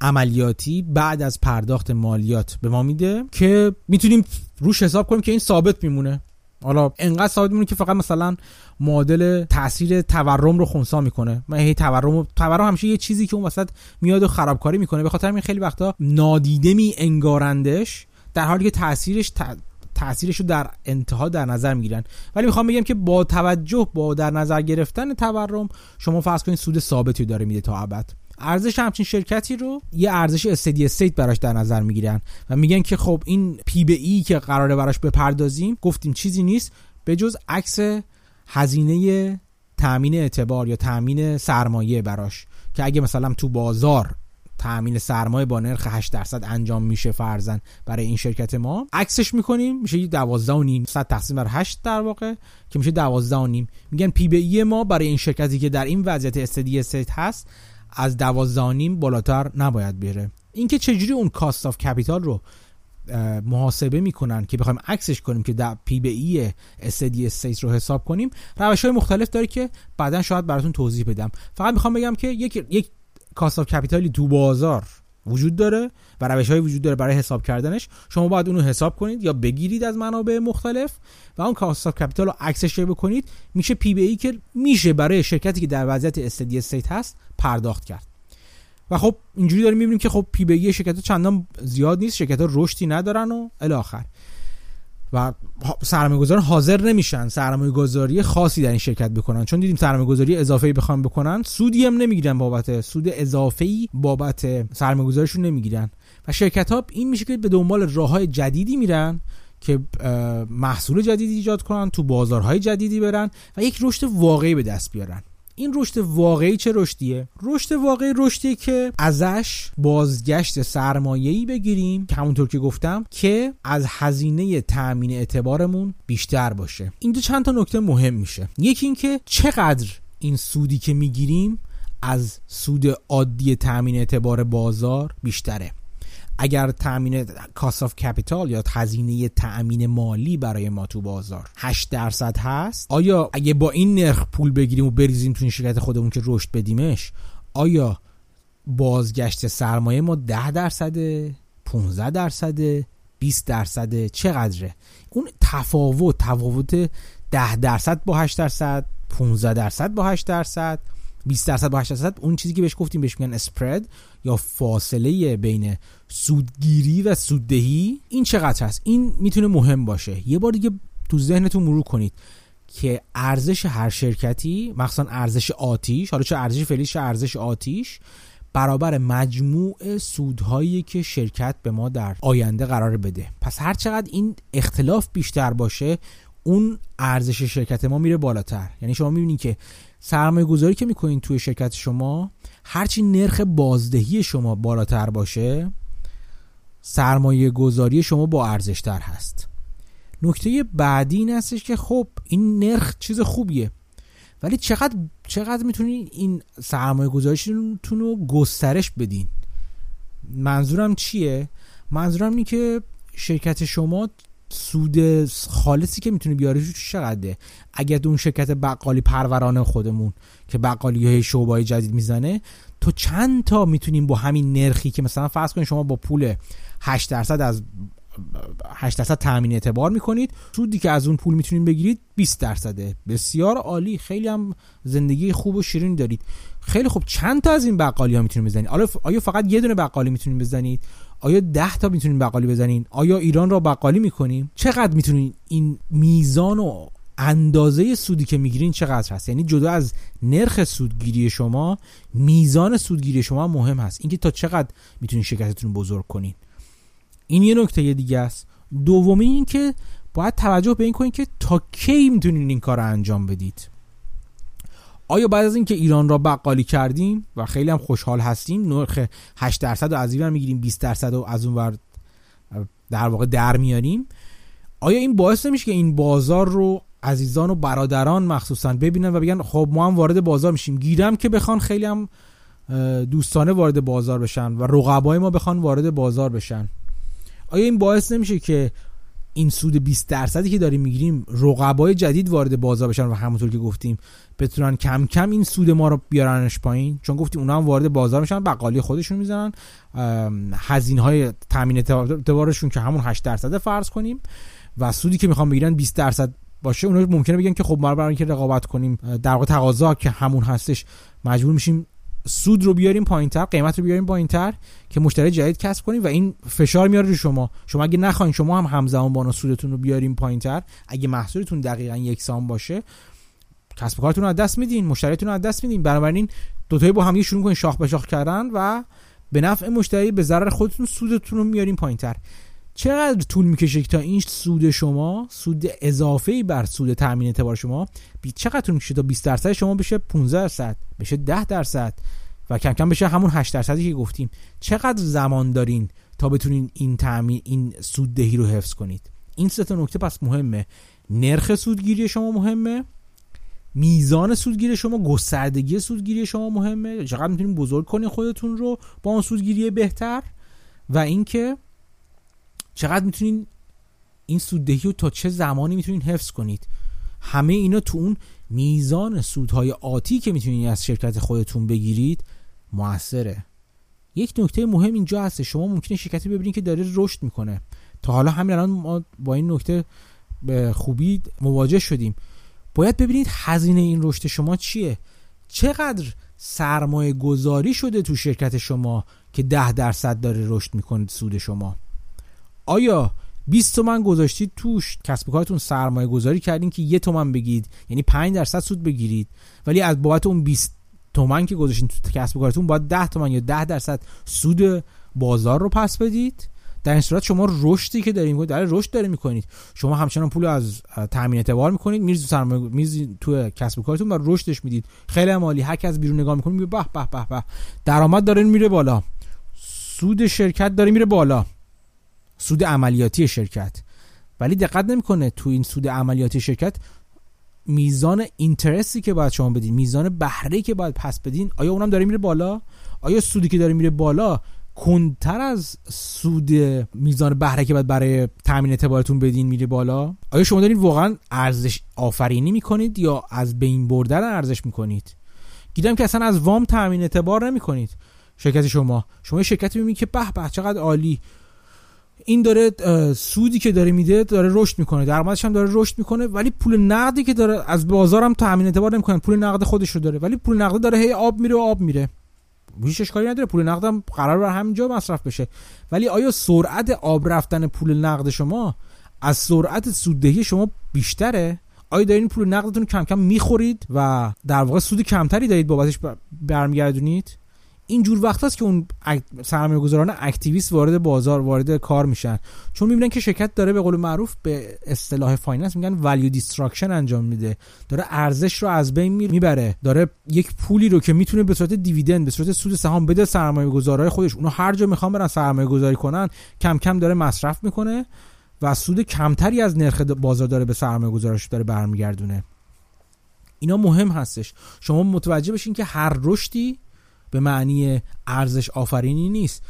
عملیاتی بعد از پرداخت مالیات به ما میده که می‌تونیم روش حساب کنیم که این ثابت میمونه. حالا انقدر ثابت میمونه که فقط مثلا معادل تاثیر تورم رو خونسا می‌کنه. من هی تورم تورم همیشه یه چیزی که اون وسط میاد و خرابکاری می‌کنه. به خاطر همین خیلی وقتا نادیده می انگارندش در حالی که تاثیرش تاثیرش رو در انتها در نظر می‌گیرن. ولی می‌خوام بگم که با توجه با در نظر گرفتن تورم شما فرض کنید سود ثابتی داره میده تا ابد. ارزش همچین شرکتی رو یه ارزش steady state براش در نظر می‌گیرن و میگن که خب این P به E که قراره براش بپردازیم گفتیم چیزی نیست به جز عکس هزینه تامین اعتبار یا تامین سرمایه براش که اگه مثلا تو بازار تامین سرمایه با نرخ 8 درصد انجام میشه فرضا برای این شرکت ما عکسش می‌کنیم میشه 12 و نیم صد تقسیم بر 8 در واقع که میشه 12 و نیم. میگن P به E ما برای این شرکتی که در این وضعیت steady state هست از 12 نیم بالاتر نباید بره. اینکه چجوری اون cost of capital رو محاسبه می‌کنن که بخوایم عکسش کنیم که در P به E steady state رو حساب کنیم روش های مختلف داره که بعدا شاید براتون توضیح بدم. فقط می‌خوام بگم که یک یک cost of capital ی تو بازار وجود داره و روش های وجود داره برای حساب کردنش. شما باید اونو حساب کنید یا بگیرید از منابع مختلف و اون cost of capital رو عکسش بکنید. میشه P به E که میشه برای شرکتی که در وضعیت steady state هست پرداخت کرد. و خب اینجوری داریم می‌بینیم که خب پی بی ای شرکت چندان زیاد نیست شرکت ها رشدی ندارن و الی آخر. و سرمایه گذار حاضر نمیشن سرمایه گذاری خاصی در این شرکت بکنن. چون دیدیم سرمایه گذاری اضافه بخوام بکنن سودی هم نمی‌گیرن بابت سود اضافه بابت سرمایه گذاریشون نمی‌گیرن. و شرکت ها این میشه که به دنبال راه های جدیدی میرن که محصول جدیدی ایجاد کنن تو بازارهای جدیدی برن و یک رشد واقعی به دست بیارن. این رشد واقعی چه رشدیه؟ رشد واقعی رشدیه که ازش بازگشت سرمایه‌ای بگیریم که همونطور که گفتم که از هزینه تأمین اعتبارمون بیشتر باشه. اینجا چند تا نکته مهم میشه. یکی اینکه چقدر این سودی که می‌گیریم از سود عادی تأمین اعتبار بازار بیشتره. اگر تامین cost of capital یا هزینه تامین مالی برای ما تو بازار 8 درصد هست آیا اگه با این نرخ پول بگیریم و بریزیم تو این شرکت خودمون که رشد بدیمش آیا بازگشت سرمایه ما 10 درصد 15 درصد 20 درصد چقدره؟ اون تفاوت تفاوت 10 درصد با 8 درصد 15 درصد با 8 درصد 20 درصد با 8 درصد اون چیزی که بهش گفتیم بهش میگن اسپرد یا فاصله بین سودگیری و سوددهی این چقدر هست این می‌تونه مهم باشه. یه بار دیگه تو ذهنتون مرور کنید که ارزش هر شرکتی مخصوصا ارزش آتیش حالا چه ارزش فعلی چه ارزش آتیش برابر مجموع سودهایی که شرکت به ما در آینده قرار بده. پس هر چقدر این اختلاف بیشتر باشه اون ارزش شرکت ما میره بالاتر. یعنی شما می‌بینید که سرمایه گذاری که می‌کنین توی شرکت شما هرچی نرخ بازدهی شما بالاتر باشه سرمایه گذاری شما با ارزشتر هست. نکته بعدی این هستش که خب این نرخ چیز خوبیه ولی چقدر چقدر می‌تونین این سرمایه گذاریشتون رو گسترش بدین؟ منظورم چیه؟ منظورم اینه که شرکت شما سود خالصی که می‌تونه بیاره چقدره؟ اگر اون شرکت بقالی پرورانه خودمون که بقالی های شعبای جدید می‌زنه تو چند تا می‌تونیم با همین نرخی که مثلا فرض کنید شما با پول 8 درصد از 8 درصد تامین اعتبار می‌کنید سودی که از اون پول می‌تونید بگیرید 20 درصده. بسیار عالی. خیلی هم زندگی خوب و شیرین دارید. خیلی خوب. چند تا از این بقالی ها می‌تونید بزنید آیا فقط یه دونه بقالی می‌تونید بزنید؟ آیا ده تا می‌تونیم بقالی بزنین؟ آیا ایران را بقالی می‌کنیم؟ چقدر می‌تونین این میزان و اندازه سودی که می‌گیرین چقدر هست؟ یعنی جدا از نرخ سودگیری شما میزان سودگیری شما مهم هست. اینکه تا چقدر می‌تونین شرکتتون بزرگ کنین. این یه نکته دیگه است. دومی این که باید توجه به این کنید که تا کی می‌تونین این کار رو انجام بدید. آیا بعد از اینکه ایران را بقالی کردیم و خیلی هم خوشحال هستیم نرخ 8 درصد از این می‌گیریم 20 درصد و از اون ور در واقع در میاریم آیا این باعث نمیشه که این بازار رو عزیزان و برادران مخصوصا ببینن و بگن خب ما هم وارد بازار میشیم؟ گیرم که بخوان خیلی هم دوستانه وارد بازار بشن و رقبای ما بخوان وارد بازار بشن. آیا این باعث نمیشه که این سود 20 درصدی که داریم می‌گیریم رقبای جدید وارد بازار بشن و همونطور که گفتیم بتونن کم کم این سود ما رو بیارنش پایین. چون گفتیم اونا هم وارد بازار میشن بقالی خودشون می‌زنن. هزینه های تامین اعتبارشون که همون 8 درصد فرض کنیم. و سودی که می‌خوام بگیرن 20 درصد باشه. اونا ممکنه بگن که خب ما برای اینکه رقابت کنیم در واقع تقاضا که همون هستش مجبور میشیم سود رو بیاریم پایینتر قیمت رو بیاریم پایینتر که مشتری جدید کسب کنیم و این فشار میاره رو شما. شما اگه نخواین شما هم همزمان با سودتون رو بیاریم پایینتر. اگه محصولتون دقیقا یکسان باشه کسب کارتون رو از دست میدین مشتریتون رو از دست میدین. بنابراین دو تایی با هم شروع کنین شاخ به شاخ کردن و به نفع مشتری به ضرر خودتون سودتون رو میاریم پایینتر. چقدر طول می‌کشه تا این سود شما سود اضافه بر سود تامین اعتبار شما بی چقدر طول می‌کشه تا 20 درصد شما بشه 15 درصد؟ بشه 10 درصد و کم کم بشه همون 8 درصدی که گفتیم. چقدر زمان دارین تا بتونین این تامین این سوددهی رو حفظ کنید؟ این سه تا نکته پس مهمه. نرخ سودگیری شما مهمه. میزان سودگیری شما گستردگی سودگیری شما مهمه. چقدر می‌تونین بزرگ کنین خودتون رو با اون سودگیری بهتر. و اینکه چقدر می‌تونین این سوددهی رو تا چه زمانی می‌تونین حفظ کنید؟ همه اینا تو اون میزان سودهای آتی که می‌تونین از شرکت خودتون بگیرید موثره. یک نکته مهم اینجا هست شما ممکنه شرکتی ببینید که داره رشد می‌کنه. تا حالا همین الان ما با این نکته به خوبی مواجه شدیم. باید ببینید هزینه این رشد شما چیه؟ چقدر سرمایه گذاری شده تو شرکت شما که ده درصد داره رشد می‌کنه سود شما؟ آیا 20 تومن گذاشتید توش. کسب کارتون سرمایه گذاری کردین که یه تومن بگید یعنی 5 درصد سود بگیرید. ولی از بابت اون 20 تومن که گذاشتین تو کسب کارتون باید 10 تومن یا 10 درصد سود بازار رو پس بدید. در این صورت شما رشدی که دارین در رشد دارین می‌کنید. شما همچنان پول از تامین اعتبار می‌کنید میز تو سرمایه میز تو کسب کارتون و رشدش می‌دید. خیلی عالی هر از بیرون نگاه می‌کنه میگه به به به به. درآمد داره میره بالا. سود شرکت داره میره بالا. سود عملیاتی شرکت. ولی دقت نمی‌کنه تو این سود عملیاتی شرکت میزان اینترستی که باید شما بدین میزان بهره که باید پس بدین آیا اونم داره میره بالا؟ آیا سودی که داره میره بالا کنتر از سود میزان بهره که باید برای تامین اعتبارتون بدین میره بالا؟ آیا شما دارین واقعا ارزش آفرینی می‌کنید یا از بین بردن ارزش می‌کنید؟ دیدم که اصلا از وام تامین اعتبار نمی‌کنید. شرکت شما. شما شرکتی می‌بینید که به به چقدر عالی. این داره سودی که داره میده داره رشد می‌کنه. درآمدش هم داره رشد می‌کنه ولی پول نقدی که داره از بازارم تامین اعتبار نمی‌کنه پول نقد خودش رو داره. ولی پول نقد داره هی آب میره و آب میره. هیچ اشکالی نداره پول نقدم قرار بر همینجا مصرف بشه. ولی آیا سرعت آب رفتن پول نقد شما از سرعت سوددهی شما بیشتره؟ آیا دارین پول نقدتون کم کم می‌خورید و در واقع سود کمتری دارید بابتش برمیگردونید؟ اینجور وقت هست که اون سرمایه گذاران activist وارد بازار وارد کار میشن. چون می‌بینن که شرکت داره به قول معروف به اصطلاح finance میگن value destruction انجام میده. داره ارزش رو از بین می‌بره. داره یک پولی رو که می‌تونه به صورت dividend به صورت سود سهام بده سرمایه گذارای خودش. اونو هر جا می‌خوان برن سرمایه گذاری کنن کم کم داره مصرف می‌کنه و سود کمتری از نرخ بازار داره به سرمایه گذارش داره برمیگردونه. اینا مهم هستش. شما متوجه بشین که هر رشدی به معنی ارزش آفرینی نیست.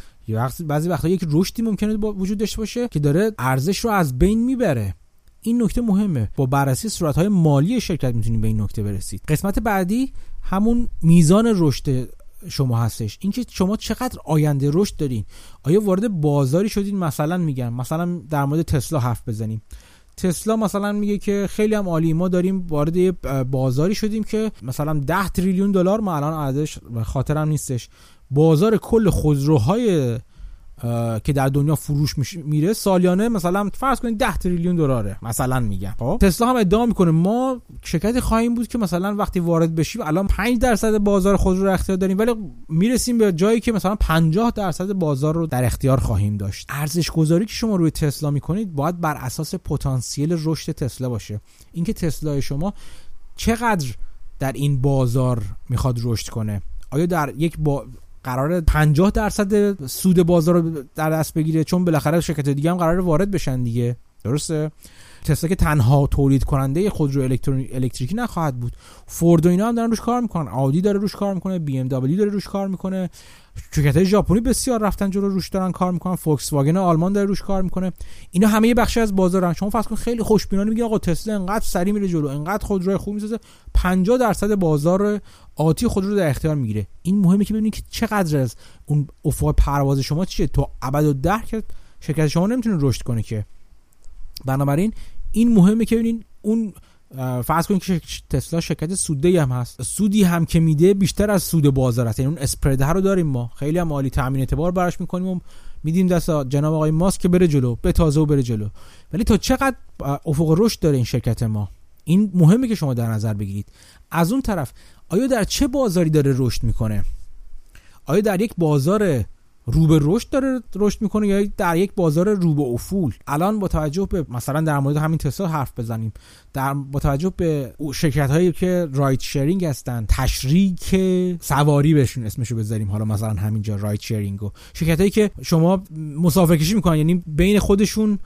بعضی وقتا یک رشدی ممکنه با وجود داشته باشه که داره ارزش رو از بین می‌بره. این نکته مهمه. با بررسی صورتهای مالی شرکت می‌تونید به این نکته برسید. قسمت بعدی همون میزان رشد شما هستش. اینکه شما چقدر آینده رشد دارین. آیا وارد بازاری شدین؟ مثلا میگم مثلا در مورد تسلا حرف بزنیم. تسلا مثلا میگه که خیلی هم عالی ما داریم وارد بازاری شدیم که مثلا 10 تریلیون دلار ما الان عددش خاطرم نیستش. بازار کل خودروهای که در دنیا فروش میره سالیانه مثلا فرض کنید 10 تریلیون دلاره مثلا میگم خب. تسلا هم ادعا می‌کنه ما شرکتی خواهیم بود که مثلا وقتی وارد بشیم الان 5 درصد بازار خودرو رو اختیار داریم ولی می‌رسیم به جایی که مثلا 50 درصد بازار رو در اختیار خواهیم داشت. ارزش گذاری که شما روی تسلا می‌کنید باید بر اساس پتانسیل رشد تسلا باشه. اینکه تسلا شما چقدر در این بازار می‌خواد رشد کنه. آیا در یک با قرار 50 درصد سود بازار رو در دست بگیره چون بالاخره شرکت دیگه هم قرار وارد بشن دیگه. درسته؟ تسلا که تنها تولید کننده خودرو الکتریکی نخواهد بود. فورد و اینا هم دارن روش کار می‌کنن. آدی داره روش کار می‌کنه. بی ام دبلیو داره روش کار می‌کنه. شرکت ژاپنی بسیار رفتن جلو روش دارن کار می‌کنن. فوکس واگن آلمان داره روش کار می‌کنه. اینا همه بخشی از بازارن شما فرض کن خیلی خوشبینانه میگین آقا تسلا انقدر سری میره جلو انقدر خودروی خوب می‌سازه. 50 درصد بازار آتی خودرو در اختیار می‌گیره. این مهمه که ببینید که چقدر از اون افق پرواز شما چیه. تو ابد و ده شرکت شما نمی‌تونه رشد کنه که. بنابراین این مهمه که ببینین اون فرض کنید که تسلا شرکت سوده هم هست. سودی هم که میده بیشتر از سود بازار است. یعنی اون اسپرد رو داریم ما. خیلی هم عالی تامین اعتبار براش می‌کنیم و میدیم دست جناب آقای ماسک که بره جلو به تازه و بره جلو. ولی تا چقدر افق رشد داره این شرکت ما؟ این مهمه که شما در نظر بگیرید. از اون طرف آیا در چه بازاری داره رشد می‌کنه؟ آیا در یک بازار رو به رشد داره رشد می‌کنه یا در یک بازار رو به افول الان با توجه به مثلا در مورد همین تسلا حرف بزنیم. در با توجه به شرکت هایی که رایت شیرینگ هستن تشریک سواری بهشون اسمشو بذاریم. حالا مثلا همینجا رایت شیرینگ و شرکت هایی که شما مسافر کشی می‌کنن یعنی بین خودشون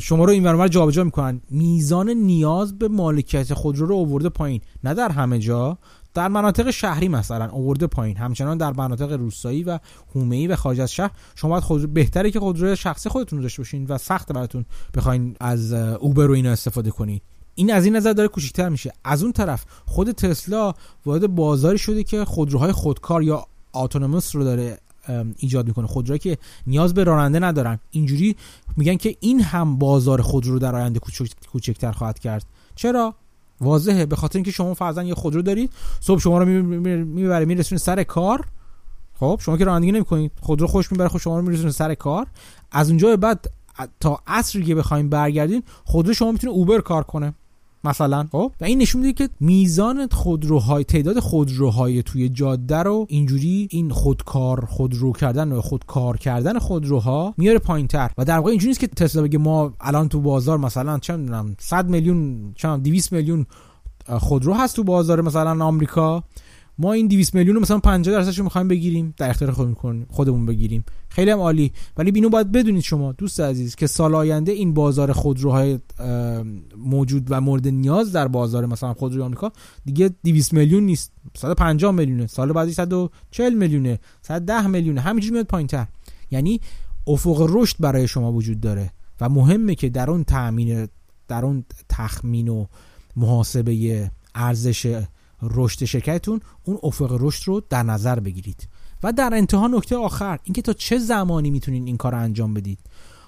شما رو این ورور جابجا می‌کنن. میزان نیاز به مالکیت خودرو رو آورده پایین. نه در همه جا در مناطق شهری مثلا آورده پایین. همچنان در مناطق روستایی و حومه‌ای و خارج از شهر شما باید خود بهتره که خودرو شخصی خودتون داشته باشین و سخت براتون بخواین از اوبر و اینا استفاده کنید این از این نظر داره کوچیک‌تر میشه. از اون طرف خود تسلا وارد بازاری شده که خودروهای خودکار یا اتونوموس رو داره ایجاد می‌کنه. خودروهایی که نیاز به راننده ندارن. اینجوری میگن که این هم بازار خودرو در آینده کوچکتر خواهد کرد. چرا؟ واضحه. به خاطر اینکه شما فرضاً یه خودرو دارید صبح شما رو می‌بره میرسونه سر کار. خب شما که رانندگی نمی‌کنید خودرو خوش می‌بره خود خب شما رو میرسونه سر کار. از اونجا بعد تا عصری که بخوایم برگردین خودرو شما می‌تونه اوبر کار کنه. مثلا. خب؟ و این نشون میده که میزان خودروهای تعداد خودروهای توی جاده رو اینجوری این خودکار خودرو کردن و خودکار کردن خودروها میاره پایینتر. و در واقع اینجوری نیست که تسلا بگه ما الان تو بازار مثلا چه می‌دونم 100 میلیون چه 200 میلیون خودرو هست تو بازار مثلا آمریکا. ما این 200 میلیون مثلا 50 درصدش رو می‌خوایم بگیریم در اختیار خودمون خودمون بگیریم. خیلی هم عالی. ولی بینو باید بدونید شما دوست عزیز که سال آینده این بازار خودروهای موجود و مورد نیاز در بازار مثلا خودروی آمریکا دیگه 200 میلیون نیست. 150 میلیونه. سال بعدی 140 میلیونه. 110 میلیونه. همینجوری میاد پایینتر. یعنی افق رشد برای شما وجود داره و مهمه که در اون تامین در اون تخمین و محاسبه ارزش رشد شرکتتون اون افق رشد رو در نظر بگیرید. و در انتها نکته آخر اینکه تا چه زمانی می‌تونین این کار رو انجام بدید؟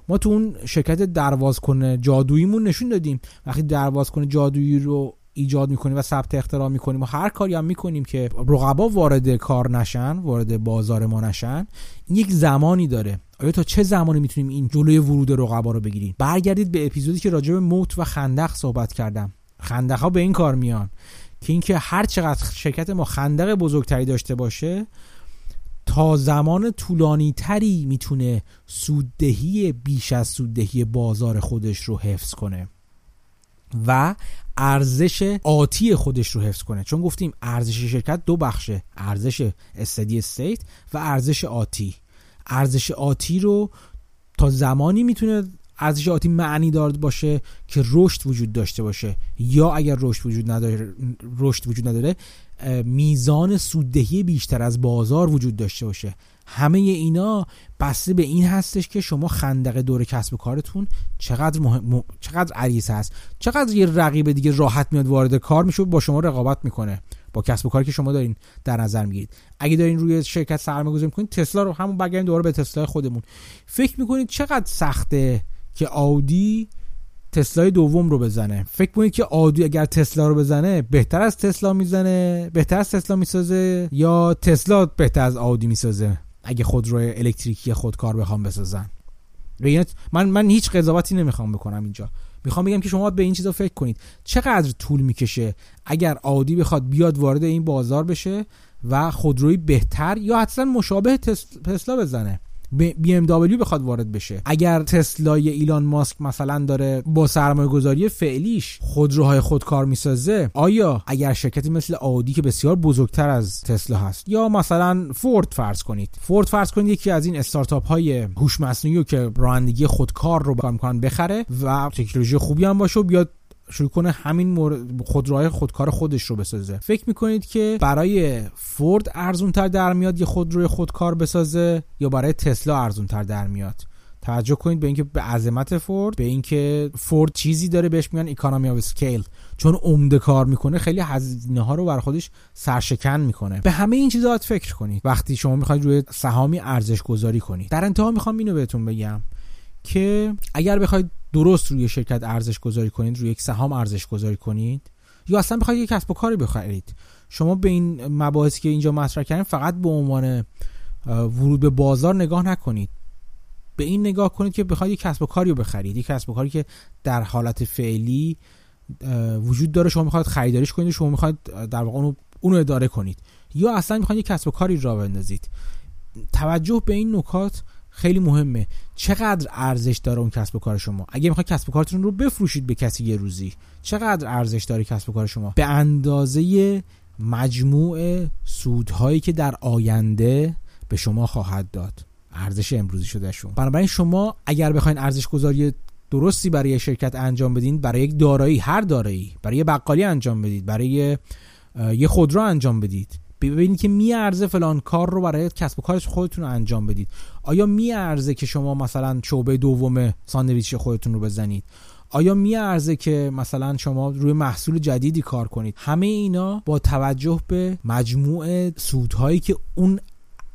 ما تو اون شرکت درواز کنه جادوییمون نشون دادیم. وقتی درواز کنه جادویی رو ایجاد می‌کنیم و ثبت اختراع می‌کنیم و هر کاری هم می‌کنیم که رقبا وارد کار نشن وارد بازار ما نشن این یک زمانی داره. آیا تا چه زمانی می‌تونیم این جلوی ورود رقبا رو بگیریم؟ برگردید به اپیزودی که راجع به موت و خندق صحبت کردم. خندق به این کار میان. که اینکه هر چقدر شرکت ما خندق بزرگتری داشته باشه تا زمان طولانی تری می‌تونه سوددهی بیش از سوددهی بازار خودش رو حفظ کنه و ارزش آتی خودش رو حفظ کنه. چون گفتیم ارزش شرکت دو بخشه ارزش استدی استیت و ارزش آتی. ارزش آتی رو تا زمانی می‌تونه ارزش آتی معنی دار باشه که رشد وجود داشته باشه یا اگر رشد وجود نداره رشد وجود نداره میزان سوددهی بیشتر از بازار وجود داشته باشه. همه اینا بسته به این هستش که شما خندق دور کسب کارتون چقدر مهم... چقدر عریض هست. چقدر یه رقیب دیگه راحت میاد وارد کار میشه با شما رقابت می‌کنه. با کسب کاری که شما دارین در نظر می‌گیرید. اگه دارین روی شرکت سرمایه گذاری می‌کنید تسلا رو همون برگردیم دوباره به تسلا خودمون. فکر می‌کنید چقدر سخته که آودی تسلای دوم رو بزنه. فکر کنید که آدی اگر تسلا رو بزنه بهتر از تسلا می‌زنه بهتر از تسلا می‌سازه یا تسلا بهتر از آدی می‌سازه؟ اگه خودرو الکتریکی خودکار بخوام بسازن من من هیچ قضاوتی نمی‌خوام بکنم اینجا. می‌خوام بگم که شما به این چیزا فکر کنید. چقدر طول می‌کشه اگر آدی بخواد بیاد وارد این بازار بشه و خودروی بهتر یا حتما مشابه تسلا بزنه؟ بی ام دبلیو بخواد وارد بشه. اگر تسلای ایلان ماسک مثلا داره با سرمایه گذاری فعلیش خودروهای خودکار می‌سازه آیا اگر شرکتی مثل آودی که بسیار بزرگتر از تسلا هست یا مثلا فورد فرض کنید فورد فرض کنید یکی از این استارتاپ های هوش مصنوعی که رانندگی خودکار رو کار بخره و تکنولوژی خوبی هم باشه و بیاد شروع کنه همین خودروهای خودکار خودش رو بسازه. فکر می‌کنید که برای فورد ارزون تر در میاد یه خودروی خودکار بسازه یا برای تسلا ارزون تر در میاد؟ توجه کنید به اینکه به عظمت فورد به اینکه فورد چیزی داره بهش میگن economy of scale چون عمده کار می‌کنه خیلی هزینه ها رو بر خودش سرشکن می‌کنه. به همه این چیزا فکر کنید. وقتی شما می‌خواید روی سهامی ارزش گذاری کنید. در انتها می‌خوام اینو بهتون بگم. که اگر بخواید درست روی شرکت ارزش گذاری کنید روی یک سهام ارزش گذاری کنید یا اصلا بخواید یک کسب و کاری بخرید شما به این مباحثی که اینجا مطرح کردیم فقط به عنوان ورود به بازار نگاه نکنید. به این نگاه کنید که بخواید یک کسب و کاری رو بخرید یک کسب و کاری که در حالت فعلی وجود داره شما می‌خواید خریداریش کنید شما می‌خواید در واقع اونو, اداره کنید. یا اصلا می‌خواید یک کسب و کاری را بندازید. توجه به این نکات خیلی مهمه. چقدر ارزش داره اون کسب و کار شما؟ اگه می‌خواید کسب و کارتون رو بفروشید به کسی یه روزی چقدر ارزش داره کسب و کار شما؟ به اندازه مجموع سودهایی که در آینده به شما خواهد داد. ارزش امروزی شده شما بنابراین شما اگر بخواین ارزش گذاری درستی برای شرکت انجام بدین برای یک دارایی هر دارایی برای بقالی انجام بدید برای یه خودرو انجام بدید. ببینید که میارزه فلان کار رو برای کسب و کارش خودتون رو انجام بدید. آیا میارزه که شما مثلا شعبه دوم ساندویچ خودتون رو بزنید؟ آیا میارزه که مثلا شما روی محصول جدیدی کار کنید؟ همه اینا با توجه به مجموع سودهایی که اون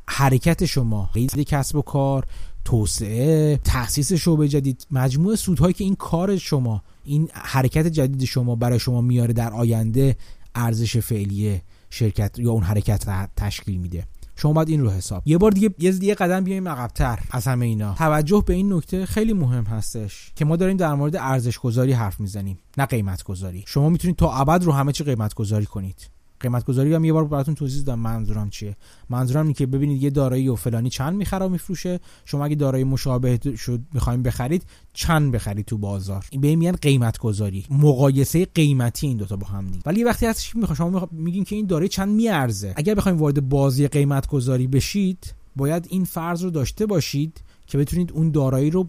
حرکت شما قید کسب و کار توسعه تاسیس شعبه جدید مجموع سودهایی که این کار شما این حرکت جدید شما برای شما میاره در آینده ارزش فعلیه. شرکت یا اون حرکت تشکیل میده. شما باید این رو حساب. یه بار دیگه یه دیگه قدم بیایم عقبتر از همه اینا. توجه به این نکته خیلی مهم هستش که ما داریم در مورد ارزش گذاری حرف می‌زنیم نه قیمت گذاری شما می‌تونید تا ابد رو همه چی قیمت گذاری کنید. قیمت گذاری هم یه بار براتون توضیح دادم منظورم چیه. منظورم اینه که ببینید یه دارایی و فلانی چند می‌خره و میفروشه. شما اگه دارایی مشابه شد می‌خوایم بخرید چند بخرید تو بازار؟ این به میگن قیمت گذاری مقایسه قیمتی این دوتا با هم دیگه. ولی وقتی هستش می‌خوام شما میگین که این دارایی چند میارزه. اگر بخوایم وارد بازی قیمت گذاری بشید باید این فرض رو داشته باشید که بتونید اون دارایی رو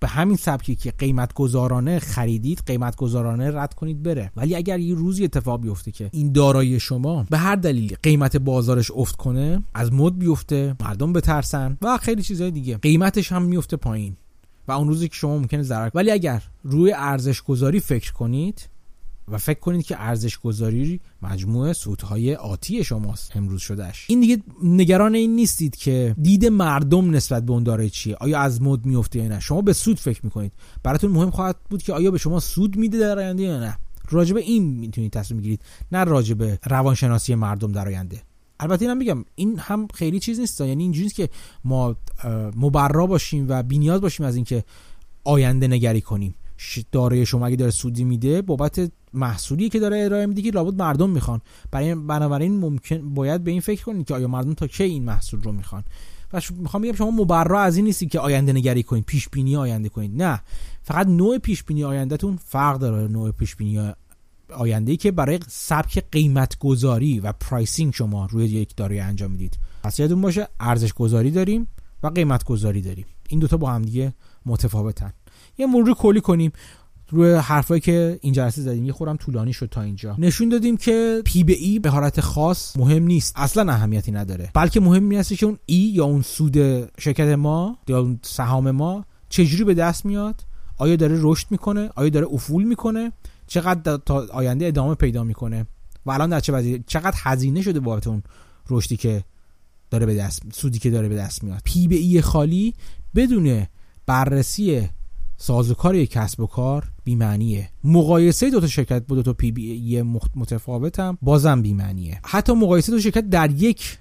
به همین سبکی که قیمت گذارانه خریدید قیمت گذارانه رد کنید بره. ولی اگر یه روزی اتفاق بیفته که این دارایی شما به هر دلیلی قیمت بازارش افت کنه از مد بیفته مردم بترسن و خیلی چیزهای دیگه. قیمتش هم میفته پایین و اون روزی که شما ممکنه ضرر. ولی اگر روی ارزش گذاری فکر کنید و فکر کنید که ارزش گذاری مجموعه سودهای آتی شماست. امروز شدهش این دیگه نگران این نیستید که دید مردم نسبت به اون دارایی چیه. آیا از مد میفته یا نه؟ شما به سود فکر می‌کنید. براتون مهم خواهد بود که آیا به شما سود میده در آینده یا نه. راجب این می‌تونید تصمیم می‌گیرید نه راجب روانشناسی مردم در آینده. البته اینم میگم این هم خیلی چیز نیست. یعنی اینجوری که ما مبرا باشیم و بینیاز باشیم از اینکه آینده نگری کنیم. دارای شما اگه داره سودی میده بابت محصولی که داره ارائه میده که لابد مردم می‌خوان. برای بنابراین ممکن باید به این فکر کنید که آیا مردم تا کی این محصول رو می‌خوان؟ و می‌خوام بگم شما مبرا از این نیستی که آینده نگری کنید پیش بینی آینده کنید. نه. فقط نوع پیش بینی آیندهتون فرق داره نوع پیش بینی آینده ای که برای سبک قیمت گذاری و pricing شما روی یک دارایی انجام می‌دید. پس یادتون باشه ارزش گذاری داریم و قیمت گذاری داریم. این دوتا با هم دیگه متفاوتن. یه مرور کلی کنیم. روی حرفایی که این جلسه زدیم یه خورم طولانی شد تا اینجا. نشون دادیم که P به E به حالت خاص مهم نیست. اصلا اهمیتی نداره. بلکه مهم این که اون E یا اون سود شرکت ما یا اون سهام ما چجوری به دست میاد؟ آیا داره رشد می‌کنه؟ آیا داره افول می‌کنه؟ چقدر تا آینده ادامه پیدا می‌کنه؟ و الان در چه وضعی چقدر هزینه شده بابت اون رشدی که داره به دست سودی که داره به دست میاد؟ پی به ای خالی بدون بررسی سازوکار یک کسب و کار بیمعنیه. مقایسه دو تا شرکت با دو تا پی بی متفاوت هم بازم بیمعنیه. حتی مقایسه دو شرکت در یک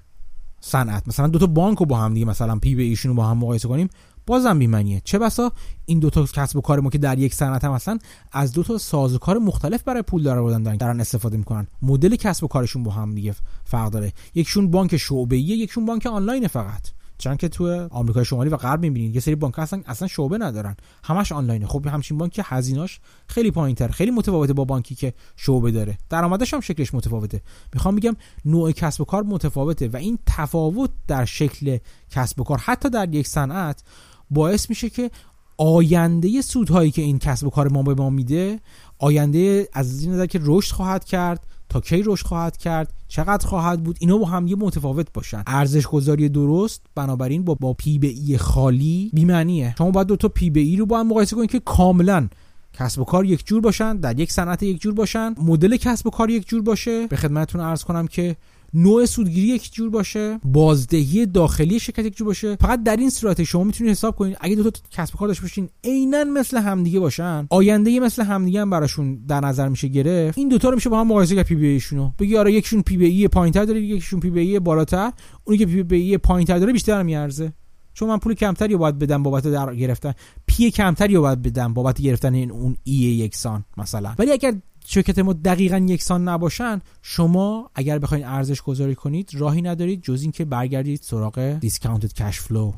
صنعت مثلا دو تا بانک رو با هم دیگه مثلا پی بی ایشون رو با هم مقایسه کنیم بازم بیمعنیه. چه بسا؟ این دو تا کسب و کار ما که در یک صنعت هم هستن از دو تا سازوکار مختلف برای پول داره بودن دارن استفاده می‌کنن. مدل کسب و کارشون با هم دیگه فرق داره. یکشون بانک شعبه‌ایه یکشون بانک آنلاین فقط. چون که تو آمریکای شمالی و غرب می‌بینید یه سری بانک اصلا اصلا شعبه ندارن. همش آنلاینه. خب همچین بانکی هزیناش خیلی پایینتر خیلی متفاوته با بانکی که شعبه داره. درآمدش هم شکلش متفاوته. می‌خوام بگم نوع کسب و کار متفاوته و این تفاوت در شکل کسب و کار حتی در یک صنعت باعث میشه که آینده سودهایی که این کسب و کار ما به ما میده آینده از این نظر که رشد خواهد کرد تا کی رشد خواهد کرد چقدر خواهد بود اینا با هم یه متفاوت باشن. ارزش گذاری درست بنابراین با با پی به ای خالی بی‌معنیه. شما باید دو تا پی به ای رو با هم مقایسه کنید که کاملا کسب و کار یک جور باشن در یک صنعت یک جور باشن. مدل کسب و کار یک جور باشه. به خدمتتون عرض کنم که نوع سودگیری یک جور باشه بازدهی داخلی شرکت یک جور باشه. فقط در این صورت شما می‌تونید حساب کنید اگه دو تا کسب کار داشته باشین عینا مثل همدیگه باشن. آینده مثل همدیگه هم براشون در نظر میشه گرفت. این دوتا رو میشه با هم مقایسه کرد P به E شونو بگی آره یکشون P به E پایینتر داره یکیشون P به E بالاتر. اونی که P به E پایینتر داره بیشتر میارزه. چون من پول کمتری باید بدم بابت در گرفتن. P کمتری باید بدم بابت گرفتن این اون E یکسان مثلا. ولی اگر شرکت ما دقیقا یکسان نباشن شما اگر بخواید ارزش گذاری کنید راهی ندارید جز اینکه برگردید سراغ دیسکاونتد کش فلو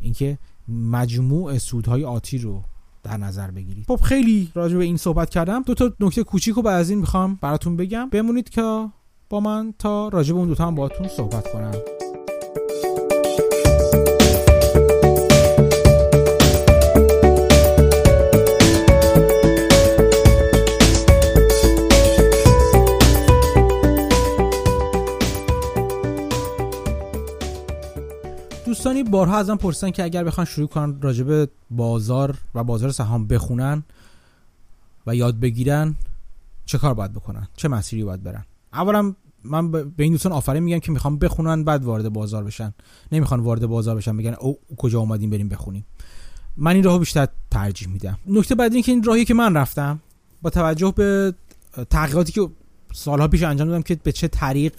اینکه مجموع سودهای آتی رو در نظر بگیرید. خب خیلی راجع به این صحبت کردم. دو تا نکته کوچیک رو بعد از این می‌خوام براتون بگم. بمونید که با من تا راجع به اون دوتا هم باهاتون صحبت کنم. دوستانی بارها ازم پرسیدن که اگر بخوان شروع کنن راجب بازار و بازار سهام بخونن و یاد بگیرن چه کار باید بکنن؟ چه مسیری باید برن؟ اولا من به این دوستان آفرین میگم که می‌خوام بخونن بعد وارد بازار بشن. نمی‌خوان وارد بازار بشن بگن او کجا اومدیم بریم بخونیم. من این راهو بیشتر ترجیح میدم. نکته بعد این که این راهی که من رفتم با توجه به تحقیقاتی که سالها پیش انجام دادم که به چه طریق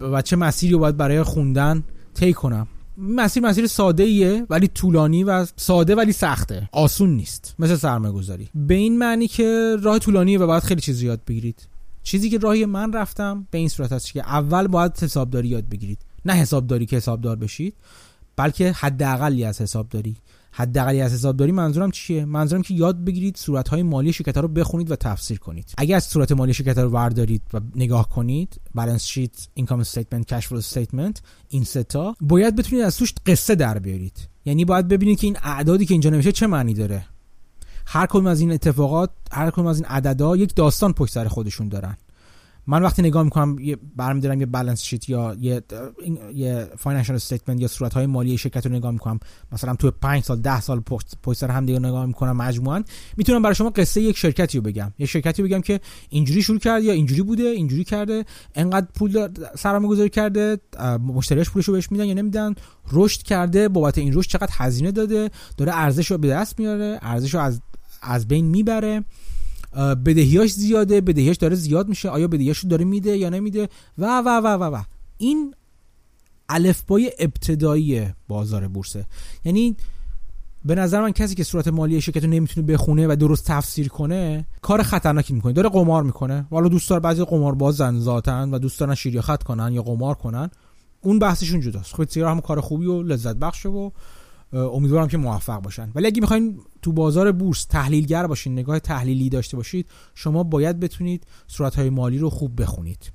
و چه مسیری باید برای خوندن طی کنم. مسیر مسیر ساده ایه ولی طولانی و ساده ولی سخته. آسون نیست. مثل سرمایه گذاری به این معنی که راه طولانیه و باید خیلی چیز یاد بگیرید. چیزی که راهی من رفتم به این صورت هست که اول باید حسابداری یاد بگیرید. نه حسابداری که حسابدار بشید بلکه حداقلی از حسابداری. حداقلی از حسابداری منظورم چیه؟ منظورم که یاد بگیرید صورت های مالی شرکت رو بخونید و تفسیر کنید. اگر از صورت مالی شرکت رو بردارید و نگاه کنید balance sheet income statement cash flow statement این سه تا باید بتونید از توش قصه در بیارید. یعنی باید ببینید که این اعدادی که اینجا نوشته چه معنی داره. هر کدوم از این اتفاقات هر کدوم از این عددا یک داستان پشت سر خودشون دارن. من وقتی نگاه می‌کنم یه برمیدارم یه balance sheet یا یه یه financial statement یا صورت های مالی شرکت رو نگاه می‌کنم. مثلا تو 5 سال 10 سال پشت سر هم دیگه نگاه می‌کنم مجموعا. می‌تونم برای شما قصه یک شرکتی رو بگم. یه شرکتی بگم که اینجوری شروع کرد یا اینجوری بوده اینجوری کرده. انقدر پول سرمایه گذاری کرده مشتریاش پولشو بهش میدن یا نمیدن. رشد کرده بابت این رشد چقدر هزینه داده. داره ارزش رو به دست میاره ارزش رو از از بین می‌بره. بدهیاش زیاده بدهیاش داره زیاد میشه آیا بدهیاشو داره میده یا نمیده؟ و و و و و. این الفبای ابتدایی بازار بورسه. یعنی به نظر من کسی که صورت مالی شرکت رو نمی‌تونه بخونه و درست تفسیر کنه کار خطرناکی می‌کنه. داره قمار می‌کنه. والا دوست داره بعضی قمار بازن ذاتن و دوست دارن کنن یا قمار کنن. اون بحثشون جداست خود هم کار خوبی و لذت بخشه و امیدوارم که موفق باشن. ولی اگه می‌خواین تو بازار بورس تحلیلگر باشین نگاه تحلیلی داشته باشید شما باید بتونید صورتهای مالی رو خوب بخونید.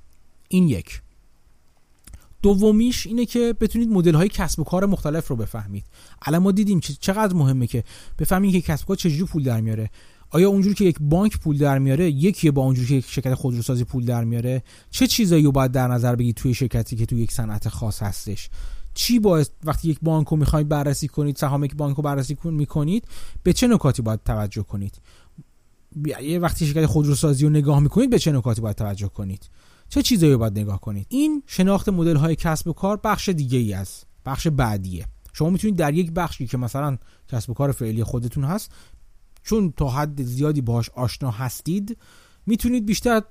این یک. دومیش اینه که بتونید مدل های کسب و کار مختلف رو بفهمید. الان ما دیدیم چقدر مهمه که بفهمید که کسب و کار چجوری پول در میاره. آیا اونجوری که یک بانک پول در میاره یکی با اونجوری که یک شرکت خودروسازی پول در میاره؟ چه چیزایی رو باید در نظر بگیرید توی شرکتی که توی یک صنعت خاص هستش؟ چی باعث وقتی یک بانک رو می‌خواید بررسی کنید سهام یک بانک رو بررسی می‌کنید به چه نکاتی باید توجه کنید؟ یه وقتی شرکت خودروسازی رو نگاه می‌کنید به چه نکاتی باید توجه کنید؟ چه چیزایی باید نگاه کنید؟ این شناخت مدل های کسب و کار بخش دیگه ای است بخش بعدیه. شما می‌تونید در یک بخشی که مثلا کسب و کار فعلی خودتون هست چون تا حد زیادی باهاش آشنا هستید می‌تونید بیشتر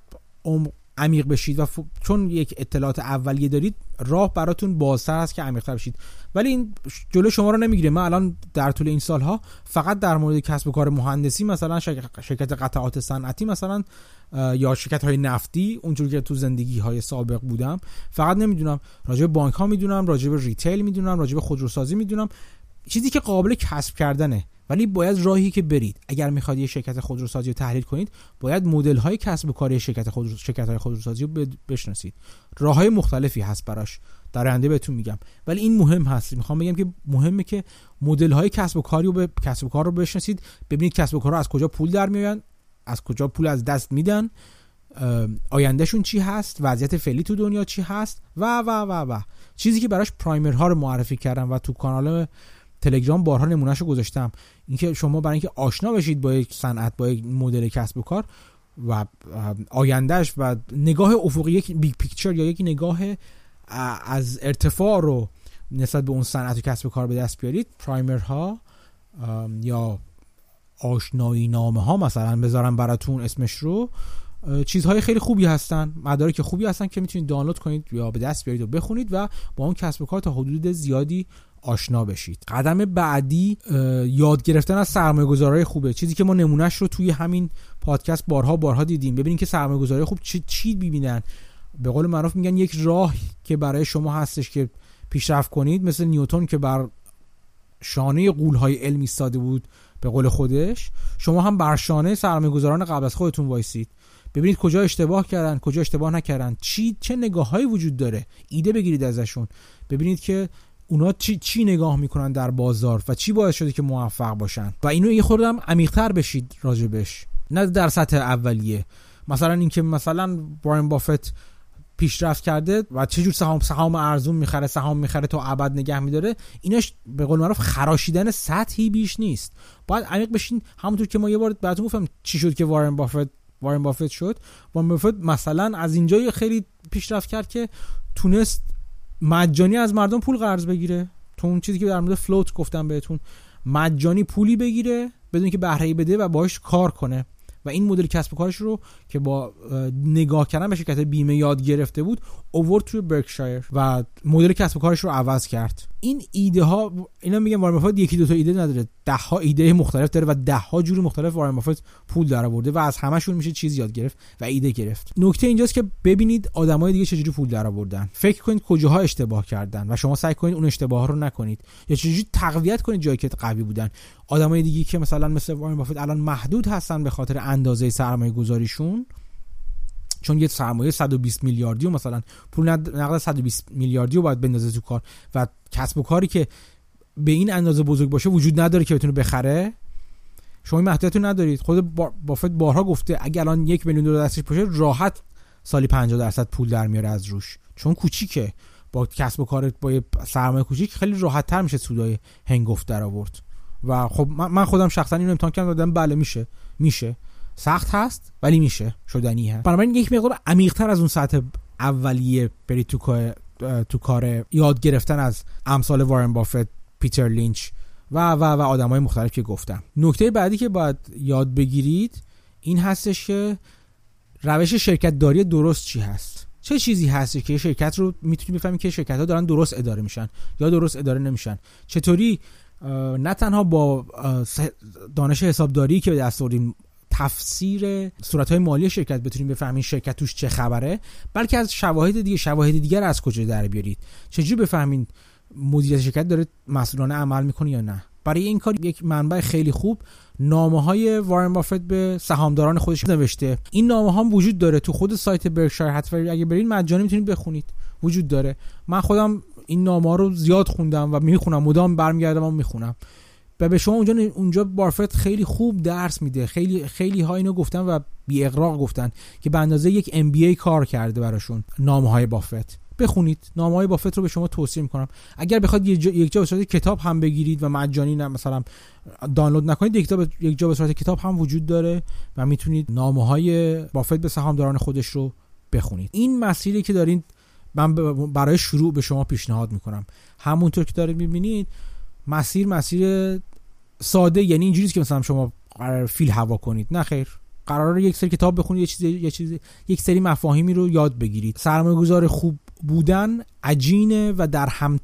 عمیق بشید و چون یک اطلاعات اولیه دارید راه براتون بازتر هست که عمیق‌تر بشید. ولی این جلو شما رو نمی‌گیره. من الان در طول این سالها فقط در مورد کسب و کار مهندسی مثلا شرکت قطعات صنعتی مثلا یا شرکت های نفتی اونجوری که تو زندگی های سابق بودم فقط نمی‌دونم. راجع به بانک ها می‌دونم راجع به ریتیل می‌دونم راجع به خودروسازی می‌دونم. چیزی که قابل کسب کردنه. ولی باید راهی که برید. اگر می‌خواد یه شرکت خودروسازی رو تحلیل کنید باید مدل های کسب و کاری شرکت خودرو... شرکت های خودروسازی رو بشناسید. راه های مختلفی هست براش. در آینده بهتون میگم. ولی این مهم هست. می‌خوام بگم که مهمه که مدل های کسب و کاری رو به کسب و کار رو بشناسید. ببینید کسب و کار از کجا پول در میآیند از کجا پول از دست میدن. آیندهشون چی هست؟ وضعیت فعلی تو دنیا چی هست؟ و و و و. چیزی که براش پرایمر ها رو معرفی کردم و تو کانال تلگرام بارها نمونهشو گذاشتم. اینکه شما برای اینکه آشنا بشید با یک صنعت با یک مدل کسب و کار و آیندهش و نگاه افقی یک big picture یا یک نگاه از ارتفاع رو نسبت به اون صنعت و کسب و کار به دست بیارید. primer ها یا آشنایی نامه ها مثلا بذارم براتون اسمش رو چیزهای خیلی خوبی هستن مدارک خوبی هستن که می‌تونید دانلود کنید یا به دست بیارید و بخونید و با اون کسب و کار تا حدود زیادی آشنا بشید. قدم بعدی یاد گرفتن از سرمایه گذارای خوبه. چیزی که ما نمونهش رو توی همین پادکست بارها بارها دیدیم. ببینید که سرمایه گذاری خوب چی, چی ببینن به قول معروف میگن یک راه که برای شما هستش که پیشرفت کنید مثل نیوتون که بر شانه قولهای علم ایستاده بود به قول خودش شما هم بر شانه سرمایه گذاران قبل از خودتون وایسید. ببینید کجا اشتباه کردن کجا اشتباه نکردن چی چه نگاههایی وجود داره. ایده بگیرید ازشون. ببینید که اونا چی, چی نگاه می‌کنن در بازار و چی باعث شده که موفق باشن؟ و اینو یه خوردم عمیقتر بشید راجبش نه در سطح اولیه. مثلا اینکه مثلا وارن بافت پیشرفت کرده و چه جور سهام سهام ارزون می‌خره سهام می‌خره تا ابد نگه میداره ایناش به قول معروف خراشیدن سطحی بیش نیست. باید عمیق بشین. همونطور که ما یه بار براتون گفتم چی شد که وارن بافت وارن بافت شد. وارن بافت مثلا از اینجا خیلی پیشرفت کرد که تونست مجانی از مردم پول قرض بگیره. تو اون چیزی که در مورد فلوت گفتم بهتون. مجانی پولی بگیره بدون که بهره بده و باهاش کار کنه. و این مدل کسب و کارش رو که با نگاه کردن به شرکت بیمه یاد گرفته بود اوورد توی برکشایر و مدل کسب و کارش رو عوض کرد. این ایده ها اینا میگن وارن بافت یکی دو تا ایده نداره. ده ها ایده مختلف داره و ده ها جور مختلف وارن بافت پول در آورده و از همشون میشه چیز یاد گرفت و ایده گرفت. نکته اینجاست که ببینید آدمای دیگه چجوری پول در آوردن فکر کنید کجاها اشتباه کردن و شما سعی کنید اون اشتباه رو نکنید یا چجوری تقویت کنید جایی که قوی بودن. آدمای دیگه که مثلا مثل وارن بافت الان محدود هستن به خاطر اندازه سرمایه گذاریشون چون یه سرمایه 120 میلیاردی و مثلا پول نقد 120 میلیاردی رو باید بندازه تو کار و کسب و کاری که به این اندازه بزرگ باشه وجود نداره که بتونه بخره. شما این محدودیت ندارید. خود بافت بارها گفته اگر الان یک میلیون دلار دستش باشه راحت سالی 50 درصد پول در میاره از روش. چون کوچیکه. با کسب و کار با سرمایه کوچیک خیلی راحت تر میشه سودای هنگفت در آورد. و خب من خودم شخصا اینو امتحان کردم دادم بله میشه. میشه. سخت هست ولی میشه. شدنی هست. بنابراین یک مقدار عمیقتر از اون سطح اولیه برید تو کار تو کار یاد گرفتن از امثال وارن بافت پیتر لینچ و و و آدمای مختلف که گفتم. نکته بعدی که باید یاد بگیرید این هستش که روش شرکت داری درست چی هست. چه چیزی هست که شرکت رو می‌تونی بفهمی که شرکت ها دارن درست اداره میشن یا درست اداره نمیشن؟ چطوری نه تنها با دانش حسابداری که به دست تفسیر صورت های مالی شرکت بتونیم بفهمین شرکت توش چه خبره بلکه از شواهد دیگه شواهد دیگر از کجا در بیارید؟ چجوری بفهمین مدیریت شرکت داره مسئولانه عمل می‌کنه یا نه؟ برای این کار یک منبع خیلی خوب نامه های وارن بافت به سهامداران خودش نوشته. این نامه ها وجود داره تو خود سایت برکشایر. حتما اگه برین مجانی می‌تونید بخونید. وجود داره. من خودم این نامه ها رو زیاد خوندم و می‌خونم. مدام برمیگردم و می‌خونم. و به شما اونجا اونجا بارفت خیلی خوب درس میده. خیلی خیلی ها اینو گفتن و بی اقراق گفتن که به اندازه یک ام بی ای کار کرده براشون نامه های بافت. بخونید. نامه های بافت رو به شما توصیه می‌کنم. اگر بخواد یک جا به صورت کتاب هم بگیرید و مجانی نه مثلا دانلود نکنید یک جا یک جا به صورت کتاب هم وجود داره و می‌تونید نامه های بافت به سهامداران خودش رو بخونید. این مسیری که دارید من برای شروع به شما پیشنهاد می‌کنم. همونطور که دارید می‌بینید مسیر مسیر ساده یعنی اینجوریه که مثلا شما قرار فیل هوا کنید. نه خیر. قرار یک سری کتاب بخونید یه چیزی یه چیزی یک سری مفاهیمی رو یاد بگیرید. سرمایه گذار خوب بودن عجینه و در هم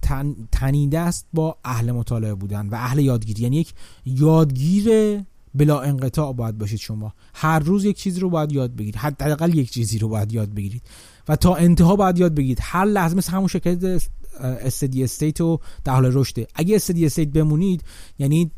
تنیده است با اهل مطالعه بودن و اهل یادگیری. یعنی یک یادگیر بلا انقطاع باید باشید شما. هر روز یک چیزی رو باید یاد بگیرید. حداقل یک چیزی رو باید یاد بگیرید. و تا انتها باید یاد بگیرید. هر لحظه مثل همون شرکت steady state و در حال رشده. اگه steady state بمونید یعنی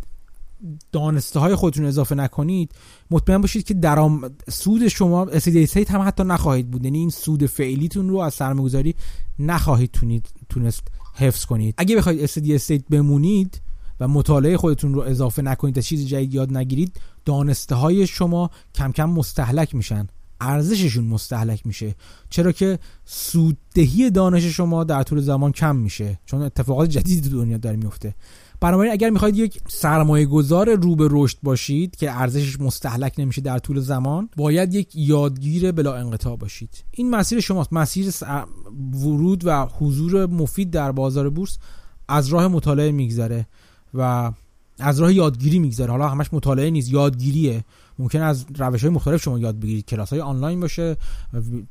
دانسته های خودتون اضافه نکنید مطمئن باشید که درآمد سود شما steady state هم حتی نخواهید بود. یعنی این سود فعلیتون رو از سرمایه‌گذاری نخواهید تونید تونست حفظ کنید. اگه بخواید استدی استیت بمونید و مطالعه خودتون رو اضافه نکنید تا چیز جدید یاد نگیرید دانسته های شما کم کم مستحلک میشن. ارزششون مستحلک میشه. چرا که سوددهی دانش شما در طول زمان کم میشه. چون اتفاقات جدیدی تو دنیا داره میفته. بنابراین اگر می‌خواید یک سرمایه گذار رو به رشد باشید که ارزشش مستحلک نمیشه در طول زمان باید یک یادگیر بلا انقطاع باشید. این مسیر شماست. مسیر ورود و حضور مفید در بازار بورس از راه مطالعه میگذره و از راه یادگیری میگذره. حالا همش مطالعه نیست یادگیریه. ممکن از روش های مختلف شما یاد بگیرید. کلاس های آنلاین باشه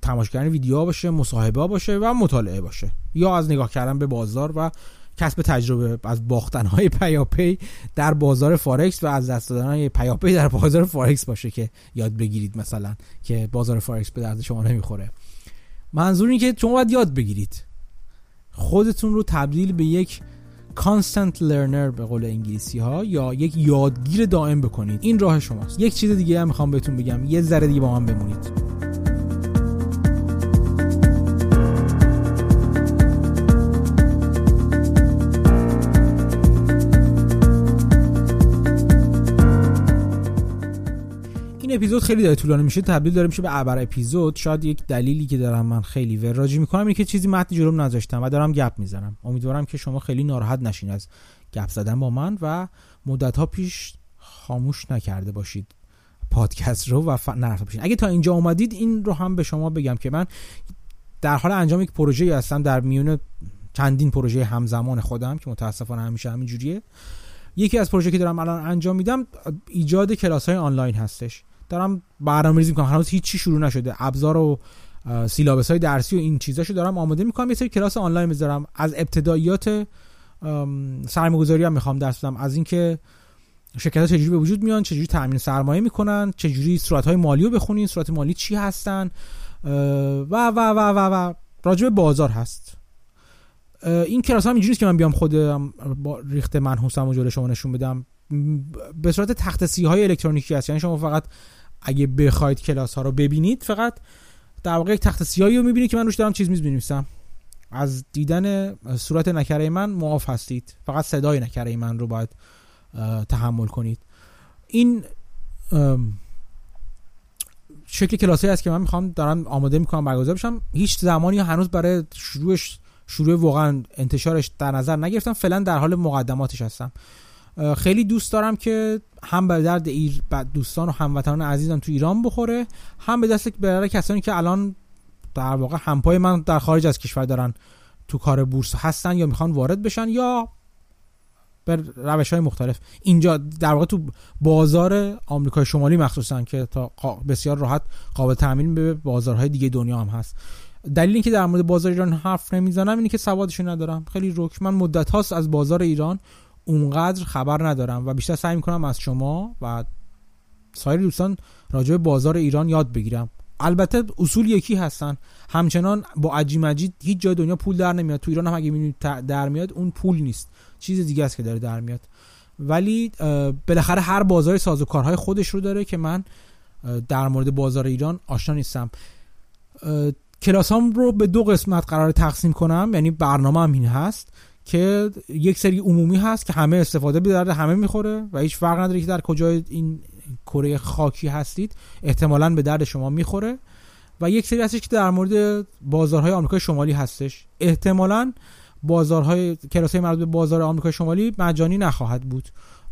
تماشا کردن ویدیوها باشه مصاحبه باشه و مطالعه باشه. یا از نگاه کردن به بازار و کسب تجربه از باختن های پیاپی در بازار فارکس و از دست دادن های پیاپی در بازار فارکس باشه که یاد بگیرید مثلا که بازار فارکس به درد شما نمی‌خوره. منظور این که شما باید یاد بگیرید. خودتون رو تبدیل به یک constant learner به قول انگلیسی ها یا یک یادگیر دائم بکنید. این راه شماست. یک چیز دیگه هم می‌خوام بهتون بگم. یه ذره دیگه با من بمونید. اپیزود خیلی داره طولانی میشه تبدیل داره میشه به ابر اپیزود. شاید یک دلیلی که دارم من خیلی وراجی می‌کنم اینه که چیزی متن جلوم نذاشتم و دارم گپ می‌زنم. امیدوارم که شما خیلی ناراحت نشین از گپ زدن با من و مدت ها پیش خاموش نکرده باشید پادکست رو و ف... نرفته باشین اگه تا اینجا اومدید این رو هم به شما بگم که من در حال انجام یک پروژه هستم در میون چندین پروژه همزمان خودم که متاسفانه همیشه همین جوریه. یکی از پروژه که دارم الان انجام میدم ایجاد کلاس های آنلاین هستش. دارم برنامه‌ریزی می‌کنم. هنوز هیچی شروع نشده. ابزار و سیلابس های درسی و این چیزاشو دارم آماده می‌کنم. یه سری کلاس آنلاین می‌ذارم. از ابتداییات سرمایه‌گذاری هم می‌خوام درس بدم. از اینکه شرکت ها چجوری به وجود میان چجوری تامین سرمایه می‌کنن چجوری صورت های مالی رو بخونین صورت مالی چی هستن و و و و و راجع بازار هست. این کلاس هم اینجوریه که من بیام خودم با ریخت منحوسم و جلوی شما نشون بدم. به صورت تخت های الکترونیکی هست. یعنی شما فقط اگه بخواید کلاس ها رو ببینید فقط در واقع یک تخت سیاهی رو می‌بینید که من روش دارم چیز میز از دیدن صورت نکره من معاف هستید. فقط صدای نکره من رو باید تحمل کنید. این شکل کلاسی است که من می‌خوام دارم آماده می‌کنم برگزار بشم. هیچ زمانی هنوز برای شروعش شروع واقعا انتشارش در نظر نگرفتم. فعلا در حال مقدماتش هستم. خیلی دوست دارم که هم به درد ایر دوستان و هموطنان عزیزم تو ایران بخوره هم به دست برای کسانی که الان در واقع همپای من در خارج از کشور دارن تو کار بورس هستن یا می‌خوان وارد بشن یا به روش های مختلف. اینجا در واقع تو بازار آمریکای شمالی مخصوصا که تا بسیار راحت قابل تامین به بازارهای دیگه دنیا هم هست. دلیلی که در مورد بازار ایران حرف نمی‌زنم اینه که سوادشو ندارم. خیلی رک من مدت هاست از بازار ایران. اونقدر خبر ندارم و بیشتر سعی می‌کنم از شما و سایر دوستان راجع به بازار ایران یاد بگیرم. البته اصول یکی هستن. همچنان با عجی مجید هیچ جای دنیا پول در نمیاد. تو ایران هم اگه می‌بینید در میاد اون پول نیست. چیز دیگه است که داره در میاد. ولی بالاخره هر بازار سازوکارهای خودش رو داره که من در مورد بازار ایران آشنا نیستم. کلاس رو به دو قسمت قرار تقسیم کنم. یعنی برنامه هم این هست. که یک سری عمومی هست که همه استفاده به همه می‌خوره و هیچ فرق نداره که در کجای این کره خاکی هستید احتمالا به درد شما می‌خوره. و یک سری هستش که در مورد بازارهای آمریکای شمالی هستش. احتمالا بازارهای کلاسای مربوط به بازار آمریکای شمالی مجانی نخواهد بود.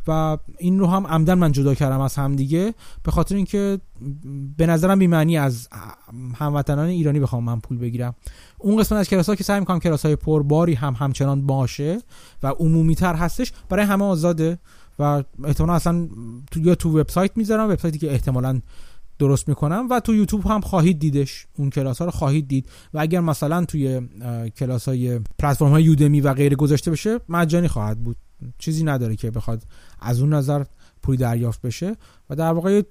و این رو هم عمدن من جدا کردم از هم دیگه به خاطر اینکه به نظرم بی‌معنی از هموطنان ایرانی بخوام من پول بگیرم. اون قسمت از کلاس ها که سعی می‌کنم کلاس های پرباری هم همچنان باشه و عمومی تر هستش برای همه آزاده و احتمالا اصلا تو یا تو وبسایت می‌ذارم وبسایتی که احتمالا درست می‌کنم و تو یوتیوب هم خواهید دیدش اون کلاس ها رو خواهید دید و اگر مثلا توی کلاس های پلتفرم های یودمی و غیره گذاشته بشه مجانی خواهد بود. چیزی نداره که بخواد از اون نظر پولی دریافت بشه و در واقع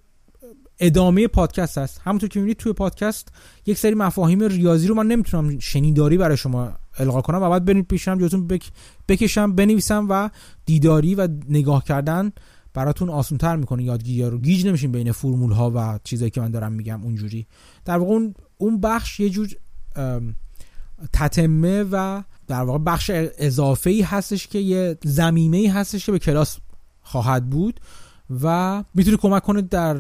ادامه پادکست هست همونطور که می‌بینید توی پادکست یک سری مفاهیم ریاضی رو من نمی‌تونم شنیداری برای شما القا کنم. و بعد برید پیشم جاتون بک... بکشم بنویسم و دیداری و نگاه کردن براتون آسانتر می‌کنه. یادگیری رو گیج نمیشین بین فرمول ها و چیزایی که من دارم میگم اونجوری. در واقع اون, اون بخش یه جور تتمه و در واقع بخش اضافه ای هستش که یه زمینه هستش که به کلاس خواهد بود و می‌تونه کمک کنه در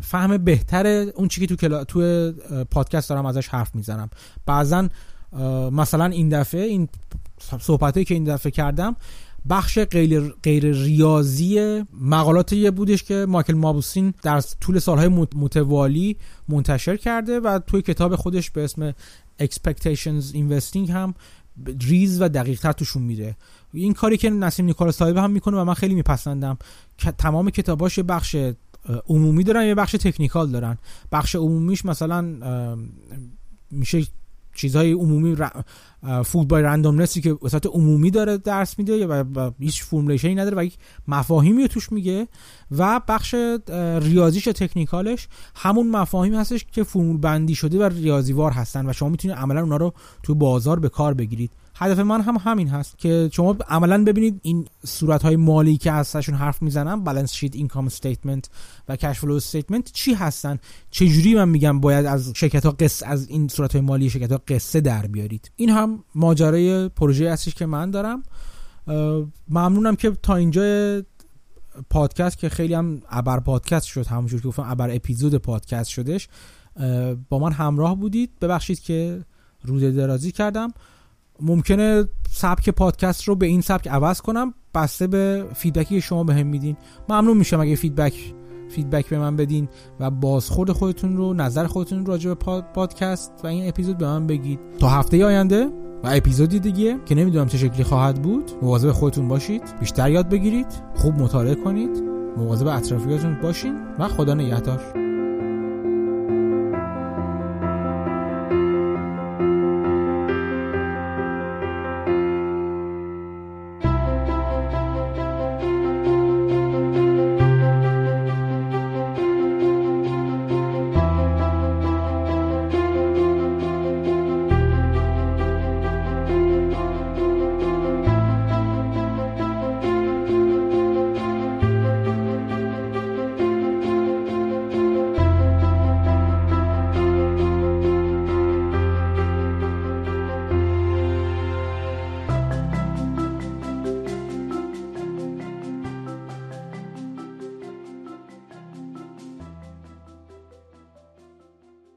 فهم بهتر اون چیزی که تو. تو پادکست دارم ازش حرف می‌زنم بعضا مثلا این دفعه این صحبتایی که این دفعه کردم بخش غیر, غیر ریاضی مقالاتی بودش که مایکل مابوسین در طول سالهای متوالی منتشر کرده و توی کتاب خودش به اسم Expectations Investing هم ریز و دقیق تر نشون میده این کاری که نسیم نیکولاس طالب هم می‌کنه و من خیلی میپسندم تمام کتاباش بخش عمومی دارن یه بخش technical دارن؟ بخش عمومیش مثلا میشه چیزهای عمومی Fooled by Randomness ی که وسط عمومی داره درس میده و هیچ formulation ی نداره و یک مفاهیمی توش میگه و بخش ریاضیش technical ش همون مفاهیم هستش که فرمول بندی شده و ریاضیوار هستن و شما می‌تونید عملا اونا رو تو بازار به کار بگیرید. هدف من هم همین هست که شما عملا ببینید این صورت های مالی که ازشون حرف می‌زنم balance sheet income statement و cash flow statement چی هستن؟ چه جوری من میگم باید از شرکت ها قصه از این صورت های مالی شرکت ها قصه در بیارید؟ این هم ماجرای پروژه هستش که من دارم. ممنونم که تا اینجا پادکست که خیلی هم ابر پادکست شد همونجور که گفتم ابر اپیزود پادکست شدش. با من همراه بودید. ببخشید که روده درازی کردم. ممکنه سبک پادکست رو به این سبک عوض کنم بسته به feedback ی که شما بهم میدین. ممنون میشم اگه feedback feedback به من بدین و بازخورد خودتون رو نظر خودتون راجع به پادکست و این اپیزود به من بگید. تا هفته آینده و اپیزودی دیگه که نمی‌دونم چه شکلی خواهد بود مواظب خودتون باشید بیشتر یاد بگیرید خوب مطالعه کنید مواظب اطرافیاتون باشین و خدا نگهدار.